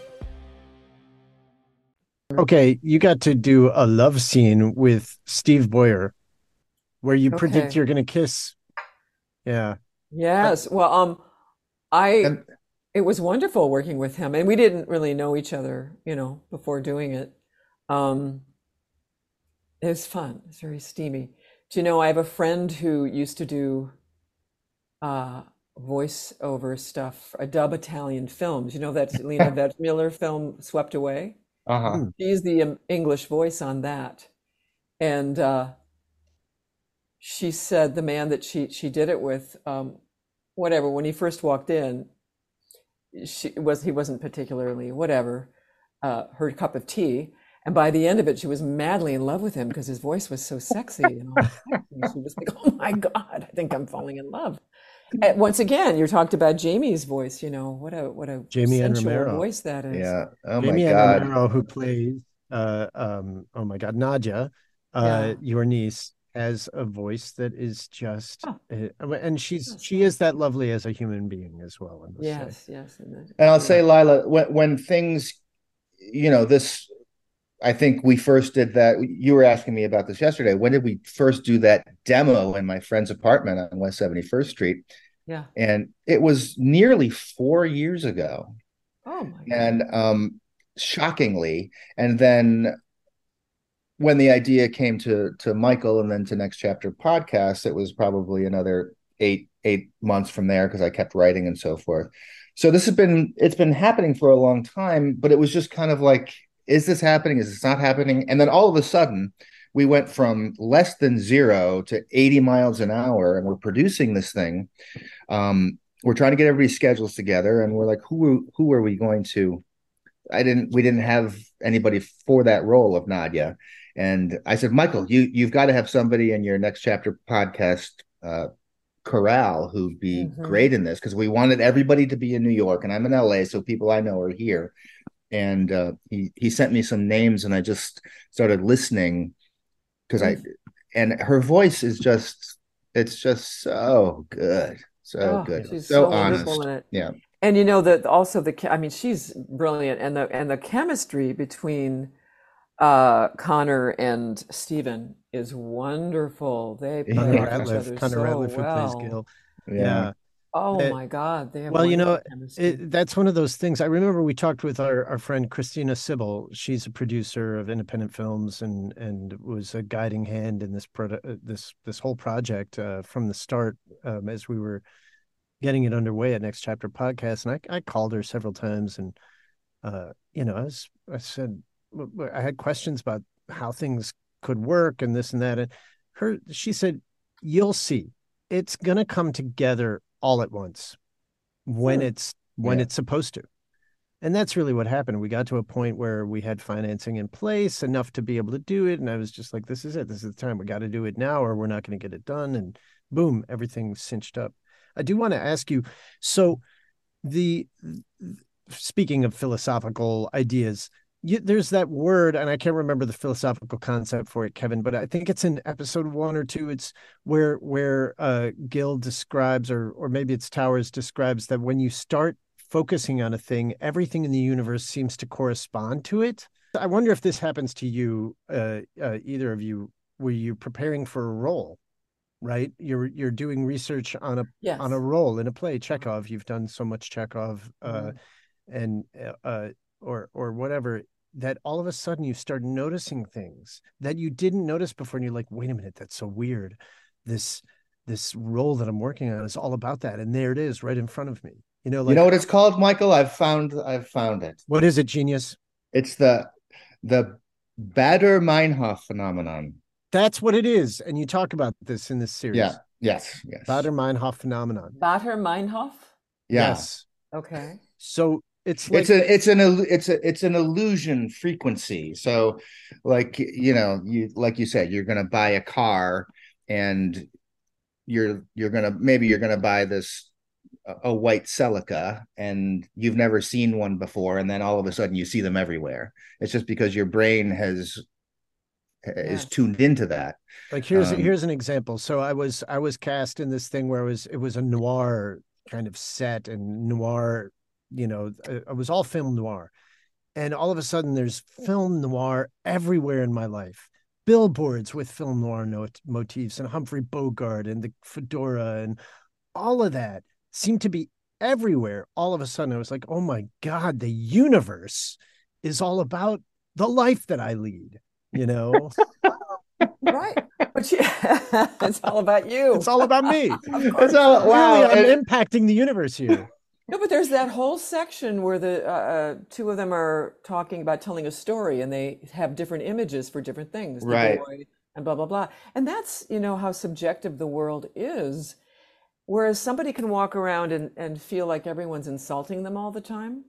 Speaker 1: Okay, you got to do a love scene with Steve Boyer where you predict you're going to kiss. Yeah.
Speaker 2: yes. Well, um, I
Speaker 3: And-
Speaker 2: it was wonderful working with him, and we didn't really know each other, you know, before doing it. Um, it was fun. It's very steamy. Do you know, I have a friend who used to do uh, voiceover stuff, a dub Italian films. You know that (laughs) Lina Wertmüller film, Swept Away?
Speaker 3: Uh-huh
Speaker 2: She's the English voice on that. And uh, she said the man that she she did it with, um, whatever, when he first walked in, she was he wasn't particularly whatever uh, her cup of tea. And by the end of it, she was madly in love with him because his voice was so sexy. And all she was like, (laughs) "Oh my God, I think I'm falling in love." And once again, you talked about Jamie's voice. You know what a what a
Speaker 1: Jamie Ann
Speaker 2: sensual
Speaker 1: Romero.
Speaker 2: voice that is.
Speaker 3: yeah oh my
Speaker 1: Jamie Ann
Speaker 3: god
Speaker 1: Romero, who plays, uh, um, oh my God, Nadia, uh,
Speaker 2: Yeah.
Speaker 1: your niece, has a voice that is just,
Speaker 2: Oh.
Speaker 1: uh, and she's
Speaker 2: That's
Speaker 1: she is that lovely as a human being as well. I must say.
Speaker 2: Yes, yes. And,
Speaker 3: And I'll
Speaker 2: yeah.
Speaker 3: say, Laila, when when things, you know, this, I think we first did that. You were asking me about this yesterday. When did we first do that demo in my friend's apartment on West Seventy First Street?
Speaker 2: yeah.
Speaker 3: And it was nearly four years ago.
Speaker 2: Oh my God.
Speaker 3: And um, shockingly. And then when the idea came to to Michael and then to Next Chapter podcast, it was probably another eight eight months from there because I kept writing and so forth. So this has been it's been happening for a long time, but it was just kind of like, is this happening? Is this not happening? And then all of a sudden, we went from less than zero to 80 miles an hour, and we're producing this thing. Um, we're trying to get everybody's schedules together, and we're like, who who are we going to? I didn't. We didn't have anybody for that role of Nadia, and I said, Michael, you you've got to have somebody in your next chapter podcast uh, corral who'd be mm-hmm. great in this because we wanted everybody to be in New York, and I'm in LA, so people I know are here. And uh, he he sent me some names, and I just started listening because I and her voice is just it's just so good, so oh, good, so, so honest. Yeah,
Speaker 2: and you know that also the I mean she's brilliant, and the and the chemistry between uh, Connor and Stephen is wonderful. They play Connor off each other Connor so Ratliff, well. plays Gil.
Speaker 1: Yeah. yeah.
Speaker 2: Oh it, my God! They have
Speaker 1: well, you know, it, that's one of those things. I remember we talked with our, our friend Christina Sybil. She's a producer of independent films and and was a guiding hand in this product, uh, this this whole project uh, from the start um, as we were getting it underway at Next Chapter Podcast. And I I called her several times and uh, you know I was I said I had questions about how things could work and this and that. And her, she said, "You'll see, it's gonna come together all at once when it's when yeah. it's supposed to." And that's really what happened. We got to a point where we had financing in place enough to be able to do it, and I was just like, "This is it. This is the time. We got to do it now, or we're not going to get it done." And boom, everything cinched up. I do want to ask you, so the speaking of philosophical ideas you, there's that word, and I can't remember the philosophical concept for it, Kevin, but I think it's in episode one or two. It's where where uh, Gil describes, or or maybe it's Towers describes that when you start focusing on a thing, everything in the universe seems to correspond to it. I wonder if this happens to you, uh, uh, either of you. Were you preparing for a role? Right, you're you're doing research on a yes. on a role in a play. Chekhov, you've done so much Chekhov, uh, mm-hmm. and uh, uh, or or whatever that all of a sudden you start noticing things that you didn't notice before and you're like wait a minute that's so weird. This this role that i'm working on is all about that and there it is right in front of me. You know like,
Speaker 3: you know what it's called michael? I've found i've found it.
Speaker 1: What is it genius?
Speaker 3: It's the the Baader-Meinhof phenomenon.
Speaker 1: That's what it is and you talk about this in this series.
Speaker 3: Yeah yes yes.
Speaker 1: Baader-Meinhof phenomenon.
Speaker 2: Baader-Meinhof
Speaker 3: yeah.
Speaker 2: yes. Okay.
Speaker 1: So it's like,
Speaker 3: it's a it's an it's a it's an illusion frequency. So like you know you like you said you're gonna buy a car and you're you're gonna maybe you're gonna buy this a white Celica and you've never seen one before and then all of a sudden you see them everywhere. It's just because your brain has is tuned into that.
Speaker 1: Like here's um, here's an example. So i was i was cast in this thing where it was it was a noir kind of set and noir you know, uh, it was all film noir. And all of a sudden, there's film noir everywhere in my life. Billboards with film noir note, motifs and Humphrey Bogart and the fedora and all of that seemed to be everywhere. All of a sudden, I was like, oh my God, the universe is all about the life that I lead, you know? (laughs)
Speaker 2: right. But yeah, (laughs) it's all about you.
Speaker 1: It's all about me. (laughs) It's all, wow. Really, I'm impacting the universe here.
Speaker 2: No, but there's that whole section where the uh, uh, two of them are talking about telling a story, and they have different images for different things,
Speaker 3: right?
Speaker 2: and blah blah blah. And that's you know how subjective the world is. Whereas somebody can walk around and, and feel like everyone's insulting them all the time.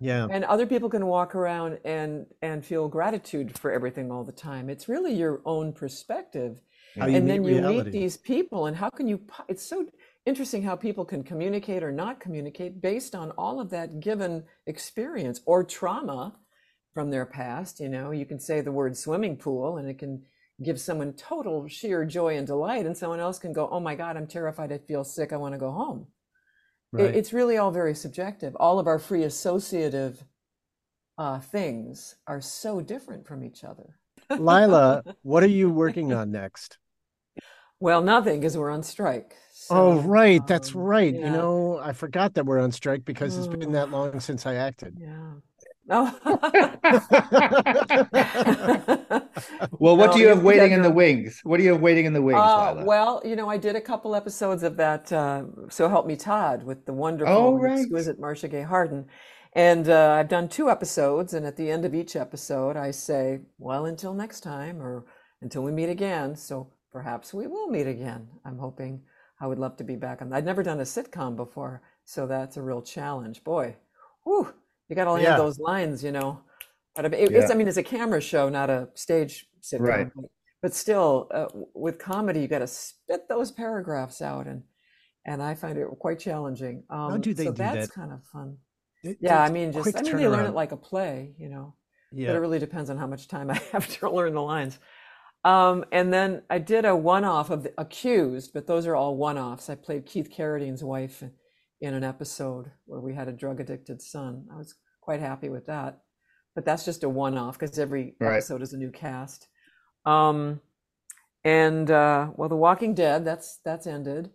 Speaker 1: Yeah.
Speaker 2: And other people can walk around and and feel gratitude for everything all the time. It's really your own perspective. How and then you reality. meet these people and how can you it's so interesting how people can communicate or not communicate based on all of that given experience or trauma from their past. You know, you can say the word swimming pool and it can give someone total sheer joy and delight, and someone else can go, Oh my God, I'm terrified. I feel sick. I want to go home. Right. it's really all very subjective. All of our free associative uh, things are so different from each other.
Speaker 1: Laila, (laughs) what are you working on next?
Speaker 2: Well, nothing because we're on strike.
Speaker 1: So, oh, right. That's um, right. Yeah. You know, I forgot that we're on strike because it's been that long since I acted.
Speaker 2: Yeah. No. (laughs)
Speaker 3: well, what
Speaker 2: No,
Speaker 3: do you have waiting in the wings? What do you have waiting in the wings,
Speaker 2: Uh, well, you know, I did a couple episodes of that uh, "So Help Me Todd" with the wonderful,
Speaker 3: Oh, right.
Speaker 2: exquisite Marcia Gay Harden, and uh, I've done two episodes. And at the end of each episode, I say, "Well, until next time," or "Until we meet again." So perhaps we will meet again. I'm hoping. I would love to be back on. I'd never done a sitcom before, so that's a real challenge. Boy, whew, you got to land
Speaker 1: Yeah.
Speaker 2: those lines, you know. But I mean, it's, I mean, it's a camera show, not a stage sitcom.
Speaker 3: Right.
Speaker 2: But, but still, uh, with comedy, you got to spit those paragraphs out, and and I find it quite challenging. Um,
Speaker 1: do they
Speaker 2: so
Speaker 1: do
Speaker 2: that's
Speaker 1: that?
Speaker 2: kind of fun.
Speaker 1: It-
Speaker 2: Yeah, I mean, just I mean, they learn it like a play, you know.
Speaker 1: Yeah.
Speaker 2: But it really depends on how much time I (laughs) have to learn the lines. Um, and then I did a one-off of the Accused, but those are all one-offs. I played Keith Carradine's wife in, an episode where we had a drug-addicted son. I was quite happy with that. But that's just a one-off because every
Speaker 3: Right.
Speaker 2: episode is a new cast. Um, and uh, well, The Walking Dead, that's that's ended.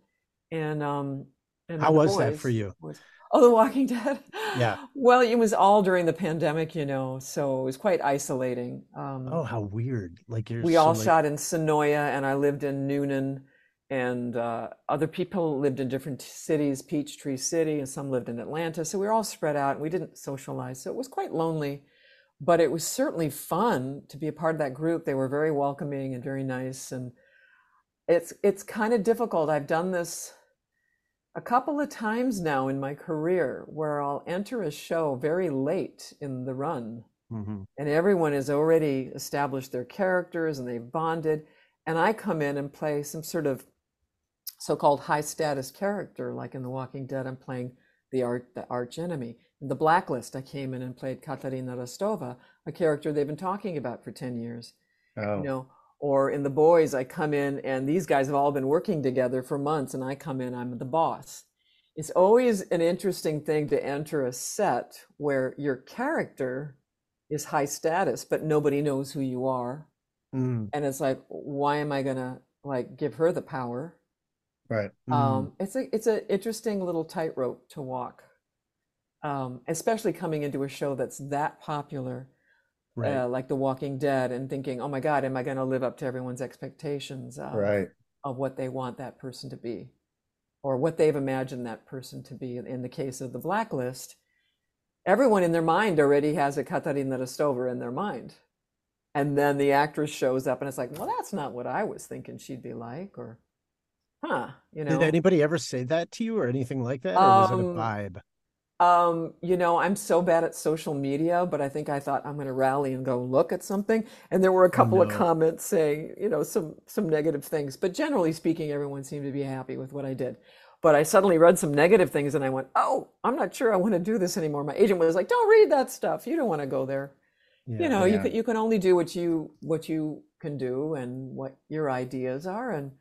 Speaker 2: And um, and
Speaker 1: How was that for you?
Speaker 2: was- oh, The Walking Dead.
Speaker 1: Yeah.
Speaker 2: Well, it was all during the pandemic, you know, so it was quite isolating. Um,
Speaker 1: Oh, how weird! Like you're.
Speaker 2: we
Speaker 1: so,
Speaker 2: all
Speaker 1: like-
Speaker 2: shot in Senoia, and I lived in Newnan, and uh, other people lived in different cities, Peachtree City, and some lived in Atlanta. So we were all spread out, and we didn't socialize. So it was quite lonely, but it was certainly fun to be a part of that group. They were very welcoming and very nice, and it's it's kind of difficult. I've done this a couple of times now in my career where I'll enter a show very late in the run
Speaker 1: Mhm.
Speaker 2: and everyone has already established their characters and they've bonded and i come in and play some sort of so-called high status character like in the walking dead i'm playing the art the arch enemy. In the blacklist i came in and played katarina rostova a character they've been talking about for 10 years.
Speaker 3: Oh,
Speaker 2: you know or in the boys i come in and these guys have all been working together for months and i come in i'm the boss. It's always an interesting thing to enter a set where your character is high status but nobody knows who you are.
Speaker 1: Mm,
Speaker 2: and it's like why am i gonna like give her the power?
Speaker 3: Right.
Speaker 1: mm.
Speaker 2: um it's a it's an interesting little tightrope to walk. Um especially coming into a show that's that popular
Speaker 1: right.
Speaker 2: uh, like The Walking Dead and thinking, oh my God, am I going to live up to everyone's expectations of,
Speaker 3: Right.
Speaker 2: of what they want that person to be or what they've imagined that person to be? In the case of the blacklist, everyone in their mind already has a Katarina Rostova in their mind. And then the actress shows up and it's like, well, that's not what I was thinking she'd be like, or, huh, you know.
Speaker 1: Did anybody ever say that to you or anything like that, or was it a
Speaker 2: Um,
Speaker 1: vibe?
Speaker 2: Um, you know, I'm so bad at social media, but I think I thought I'm going to rally and go look at something. And there were a couple of
Speaker 1: no.
Speaker 2: comments saying, you know, some some negative things. But generally speaking, everyone seemed to be happy with what I did. But I suddenly read some negative things and I went, "Oh, I'm not sure I want to do this anymore." My agent was like, "Don't read that stuff. You don't want to go there."
Speaker 1: Yeah.
Speaker 2: You know, you can you can only do what you what you can do and what your ideas are and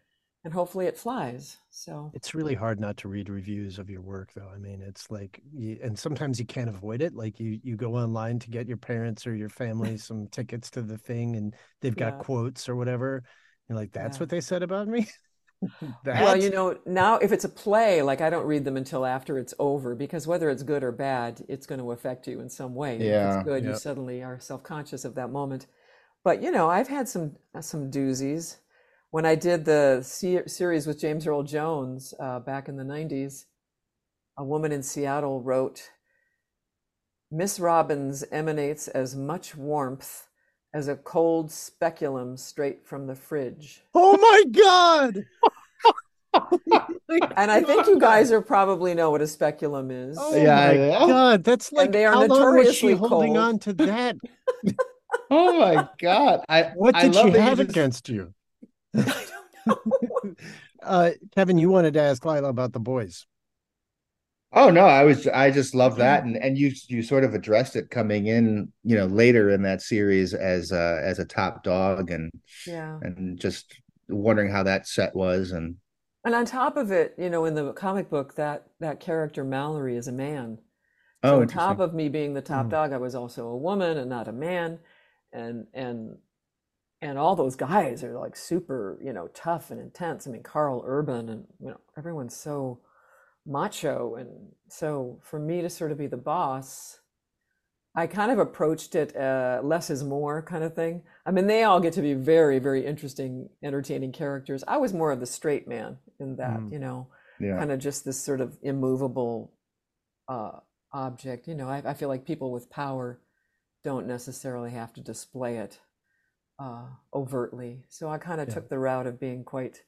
Speaker 2: and hopefully it flies. So
Speaker 1: It's really hard not to read reviews of your work, though. I mean, it's like, you, and sometimes you can't avoid it. Like you, you go online to get your parents or your family (laughs) some tickets to the thing, and they've got
Speaker 2: Yeah.
Speaker 1: quotes or whatever. You're like, that's
Speaker 2: Yeah.
Speaker 1: what they said about me. (laughs)
Speaker 2: Well, you know, now if it's a play, like I don't read them until after it's over because whether it's good or bad, it's going to affect you in some way. And If
Speaker 3: Yeah,
Speaker 2: it's good, you suddenly are self-conscious of that moment. But you know, I've had some some doozies. When I did the se- series with James Earl Jones uh, back in the '90s, a woman in Seattle wrote, "Miss Robins emanates as much warmth as a cold speculum straight from the fridge."
Speaker 1: oh my god! (laughs)
Speaker 2: And I think you guys are probably know what a speculum is.
Speaker 1: Oh
Speaker 3: Yeah,
Speaker 1: my
Speaker 3: yeah.
Speaker 1: god! That's like
Speaker 2: they are
Speaker 1: how long was she
Speaker 2: notoriously
Speaker 1: holding
Speaker 2: cold.
Speaker 1: on to that? (laughs)
Speaker 3: Oh my God. I
Speaker 1: What
Speaker 3: I
Speaker 1: did
Speaker 3: love
Speaker 1: she
Speaker 3: that you
Speaker 1: have
Speaker 3: just-
Speaker 1: against you?
Speaker 2: I don't know.
Speaker 1: Uh, Kevin, you wanted to ask Laila about the boys.
Speaker 3: Oh no, I was I just love that and and you you sort of addressed it coming in, you know, later in that series as uh as a top dog and
Speaker 2: Yeah.
Speaker 3: and just wondering how that set was and
Speaker 2: And on top of it, you know, in the comic book, that that character Mallory is a man.
Speaker 3: oh
Speaker 2: on top of me being the top
Speaker 1: Mm.
Speaker 2: dog, I was also a woman and not a man. And and and all those guys are like super, you know, tough and intense. I mean, Karl Urban and you know, everyone's so macho and so for me to sort of be the boss I kind of approached it uh, less is more kind of thing. I mean, they all get to be very, very interesting, entertaining characters. I was more of the straight man in that,
Speaker 1: Mm.
Speaker 2: you know,
Speaker 3: Yeah.
Speaker 2: kind of just this sort of immovable uh, object. You know, I, I feel like people with power don't necessarily have to display it uh, overtly. So I kind of
Speaker 1: Yeah.
Speaker 2: took the route of being quite,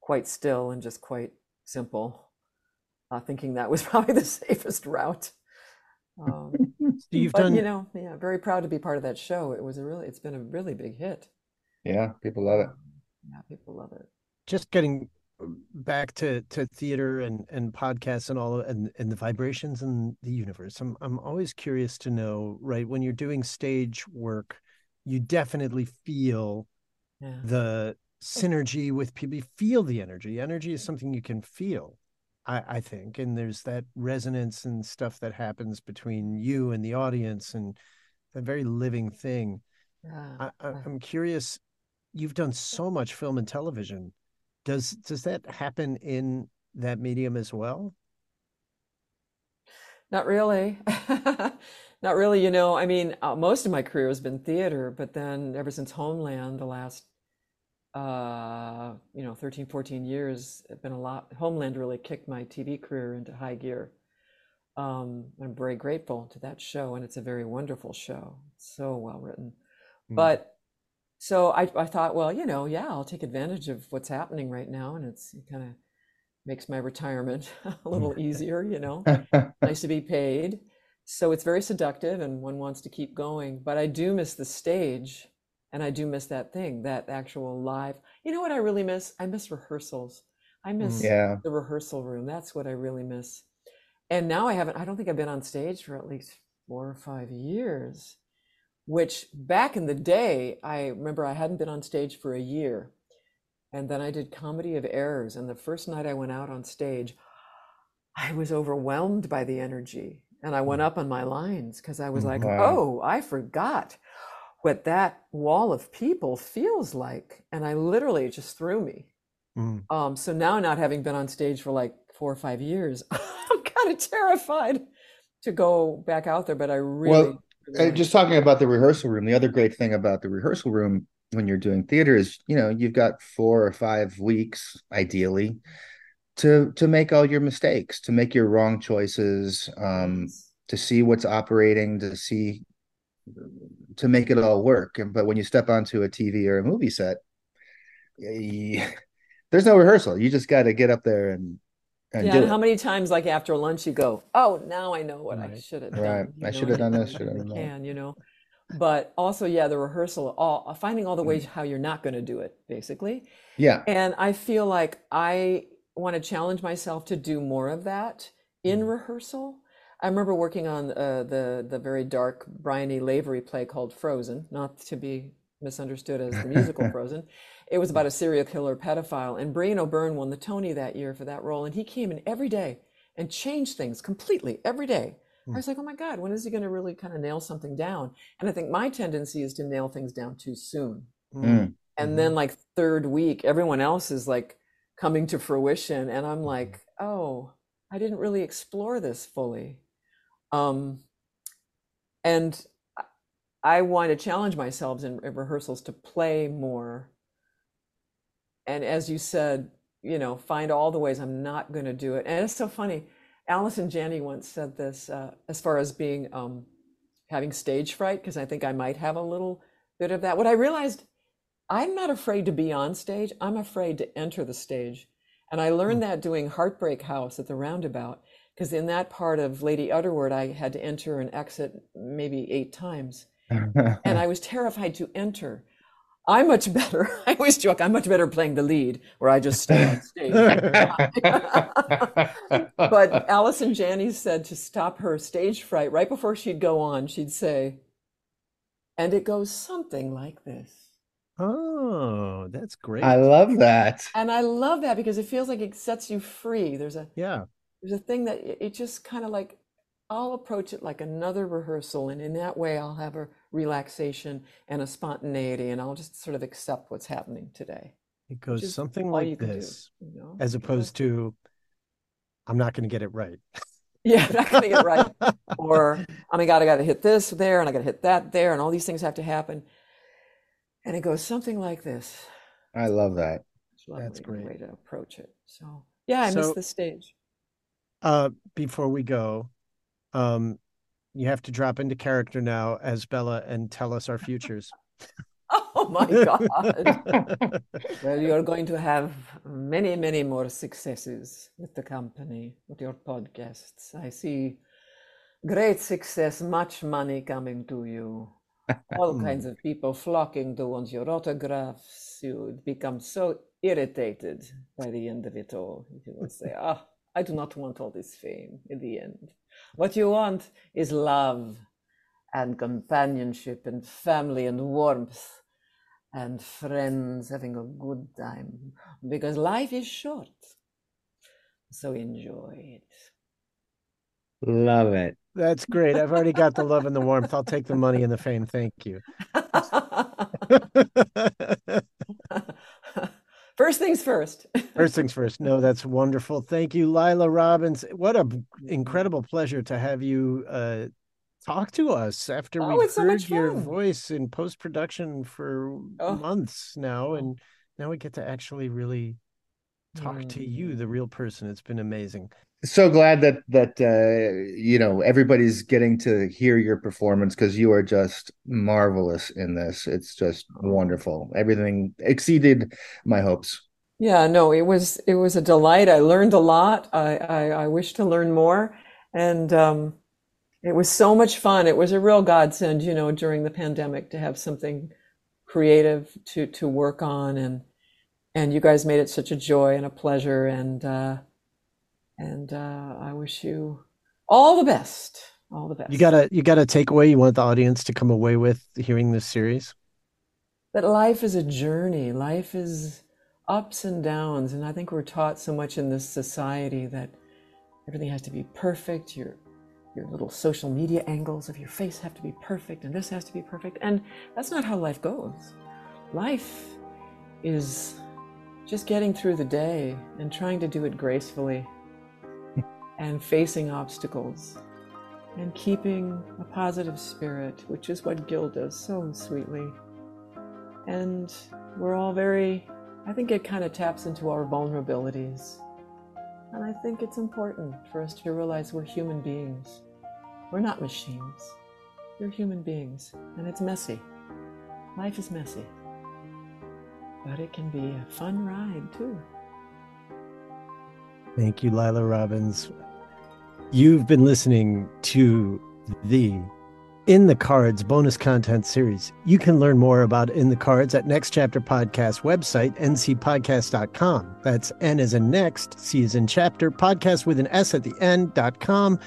Speaker 2: quite still and just quite simple, uh, thinking that was (laughs) probably the safest route. Um,
Speaker 1: So you've
Speaker 2: but
Speaker 1: done
Speaker 2: you know, yeah, very proud to be part of that show. It was a really, it's been a really big hit.
Speaker 3: Yeah, people love it.
Speaker 2: Um, Yeah, people love it.
Speaker 1: just getting back to to theater and and podcasts and all and and the vibrations in the universe i'm i'm always curious to know right when you're doing stage work you definitely feel
Speaker 2: Yeah.
Speaker 1: the synergy with people you feel the energy energy is something you can feel i i think and there's that resonance and stuff that happens between you and the audience and a very living thing
Speaker 2: Yeah.
Speaker 1: I, I'm curious. You've done so much film and television. Does does that happen in that medium as well?
Speaker 2: Not really. (laughs) Not really. You know, I mean, uh, most of my career has been theater, but then ever since Homeland, the last, uh, you know, 13, 14 years, have been a lot. Homeland really kicked my TV career into high gear. Um, I'm very grateful to that show, and it's a very wonderful show. It's so well written.
Speaker 1: Mm.
Speaker 2: But so I, I thought, well, you know, yeah, I'll take advantage of what's happening right now, and it's kind of makes my retirement (laughs) a mm. little easier, you know (laughs) nice to be paid. So it's very seductive and one wants to keep going. But I do miss the stage and I do miss that thing, that actual live. You know what I really miss? I miss rehearsals. I miss mm,
Speaker 3: yeah.
Speaker 2: the rehearsal room. That's what I really miss. And now I haven't, I don't think I've been on stage for at least four or five years, which back in the day, I remember I hadn't been on stage for a year. And then I did Comedy of Errors. And the first night I went out on stage, I was overwhelmed by the energy. And I went up on my lines because I was like,
Speaker 3: Wow.
Speaker 2: oh, I forgot what that wall of people feels like. And I literally it just threw me.
Speaker 1: Mm.
Speaker 2: Um, so now, not having been on stage for like four or five years, (laughs) I'm kind of terrified to go back out there. But I really,
Speaker 3: Well,
Speaker 2: really
Speaker 3: Uh, just talking about the rehearsal room, the other great thing about the rehearsal room when you're doing theater is, you know, you've got four or five weeks, ideally, to to make all your mistakes, to make your wrong choices, um, to see what's operating, to see to make it all work. But when you step onto a TV or a movie set, y- (laughs) there's no rehearsal. You just got to get up there and and
Speaker 2: yeah, and how many times, like after lunch, you go, "Oh, now I know what I should have done.
Speaker 3: Right.
Speaker 2: done."
Speaker 3: I
Speaker 2: you know,
Speaker 3: should have done this, should (laughs) have done that.
Speaker 2: Can you know? But also, yeah, the rehearsal, all finding all the ways
Speaker 3: Mm.
Speaker 2: how you're not going to do it, basically.
Speaker 3: Yeah.
Speaker 2: And I feel like I want to challenge myself to do more of that in
Speaker 3: Mm.
Speaker 2: rehearsal. I remember working on uh, the the very dark Brian E. Lavery play called Frozen, not to be misunderstood as the musical (laughs) Frozen. It was about a serial killer pedophile, and Brian O'Byrne won the Tony that year for that role, and he came in every day and changed things completely every day. I was like, oh my God, when is he going to really kind of nail something down? And I think my tendency is to nail things down too soon.
Speaker 3: Mm.
Speaker 2: And then like third week, everyone else is like coming to fruition. And I'm like, oh, I didn't really explore this fully. Um, and I- I want to challenge myself in, in rehearsals to play more. And as you said, you know, find all the ways I'm not going to do it. And it's so funny. Allison Janney once said this uh, as far as being um, having stage fright, because I think I might have a little bit of that. What I realized I'm not afraid to be on stage. I'm afraid to enter the stage. And I learned that doing Heartbreak House at the Roundabout, because in that part of Lady Utterword, I had to enter and exit maybe eight times. (laughs) And I was terrified to enter. I'm much better. (laughs) I always joke, I'm much better playing the lead where I just stay on stage. (laughs) but Allison Janney said to stop her stage fright right before she'd go on, she'd say, and it goes something like this.
Speaker 1: Oh, that's great.
Speaker 3: I love that.
Speaker 2: And I love that because it feels like it sets you free. There's a
Speaker 1: yeah.
Speaker 2: there's a thing that it it just kind of like I'll approach it like another rehearsal, and in that way I'll have a relaxation and a spontaneity, and I'll just sort of accept what's happening today.
Speaker 1: It goes something like
Speaker 2: can do,
Speaker 1: this,
Speaker 2: you know?
Speaker 1: as
Speaker 2: Yeah.
Speaker 1: opposed to, I'm not going to get it right.
Speaker 2: Yeah, I'm not getting it right. (laughs) or oh my God, I got to hit this there, and I got to hit that there, and all these things have to happen. And it goes something like this.
Speaker 3: I love that.
Speaker 2: It's a
Speaker 1: That's great.
Speaker 2: way to approach it. So yeah, I
Speaker 1: So-
Speaker 2: miss the stage.
Speaker 1: Uh, before we go, um, you have to drop into character now as Bella and tell us our futures. (laughs)
Speaker 2: Oh my (laughs) God. Well, you're going to have many, many more successes with the company, with your podcasts. I see great success, much money coming to you, (laughs) all kinds of people flocking to want your autographs. You would become so irritated by the end of it all. You will say, Ah, I do not want all this fame in the end. What you want is love and companionship and family and warmth and friends having a good time because life is short. So enjoy it.
Speaker 3: Love it.
Speaker 1: That's great. I've already got the love and the warmth. I'll take the money and the fame. Thank you. (laughs) (laughs)
Speaker 2: first things first. (laughs)
Speaker 1: First things first. No, that's wonderful. Thank you, Laila Robins. What a incredible pleasure to have you uh, talk to us after
Speaker 2: Oh,
Speaker 1: we've
Speaker 2: so
Speaker 1: heard
Speaker 2: much
Speaker 1: your voice in post production for
Speaker 2: Oh.
Speaker 1: months now,
Speaker 2: Oh.
Speaker 1: and now we get to actually really talk to you, the real person. It's been amazing.
Speaker 3: So glad that that uh, you know everybody's getting to hear your performance because you are just marvelous in this. It's just wonderful. Everything exceeded my hopes.
Speaker 2: Yeah, no, it was it was a delight. I learned a lot. I I, I wish to learn more, and um, it was so much fun. It was a real godsend, you know, during the pandemic to have something creative to to work on, and and you guys made it such a joy and a pleasure, and uh, and uh, I wish you all the best, all the best.
Speaker 1: You got a you got a takeaway you want the audience to come away with hearing this series?
Speaker 2: that life is a journey. Life is ups and downs. And I think we're taught so much in this society that everything has to be perfect. Your, your little social media angles of your face have to be perfect, and this has to be perfect. And that's not how life goes. Life is just getting through the day and trying to do it gracefully (laughs) and facing obstacles and keeping a positive spirit, which is what Gil does so sweetly. And we're all very i think it kind of taps into our vulnerabilities. And i think it's important for us to realize we're human beings. We're not machines. We're human beings. And it's messy. Life is messy but it can be a fun ride too
Speaker 1: Thank you, Laila Robins. You've been listening to the In the Cards bonus content series. You can learn more about In the Cards at Next Chapter Podcast website, ncpodcast.com. That's N as in next, C as in chapter, podcast with an S at the end, dot com,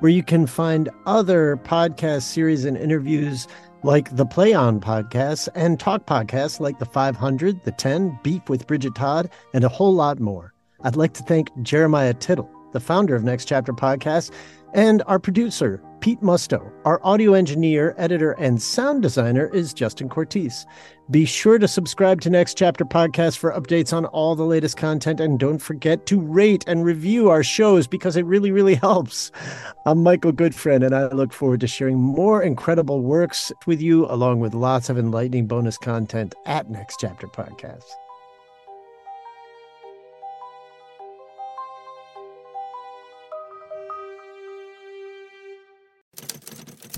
Speaker 1: where you can find other podcast series and interviews like the Play On podcast and talk podcasts like the 500, the 10, Beef with Bridget Todd, and a whole lot more. I'd like to thank Jeremiah Tittle, the founder of Next Chapter Podcast, and our producer, Pete Musto. Our audio engineer, editor, and sound designer is Justin Cortese. Be sure to subscribe to Next Chapter Podcast for updates on all the latest content, and don't forget to rate and review our shows because it really, really (laughs) helps. I'm Michael Goodfriend, and I look forward to sharing more incredible works with you, along with lots of enlightening bonus content at Next Chapter Podcast.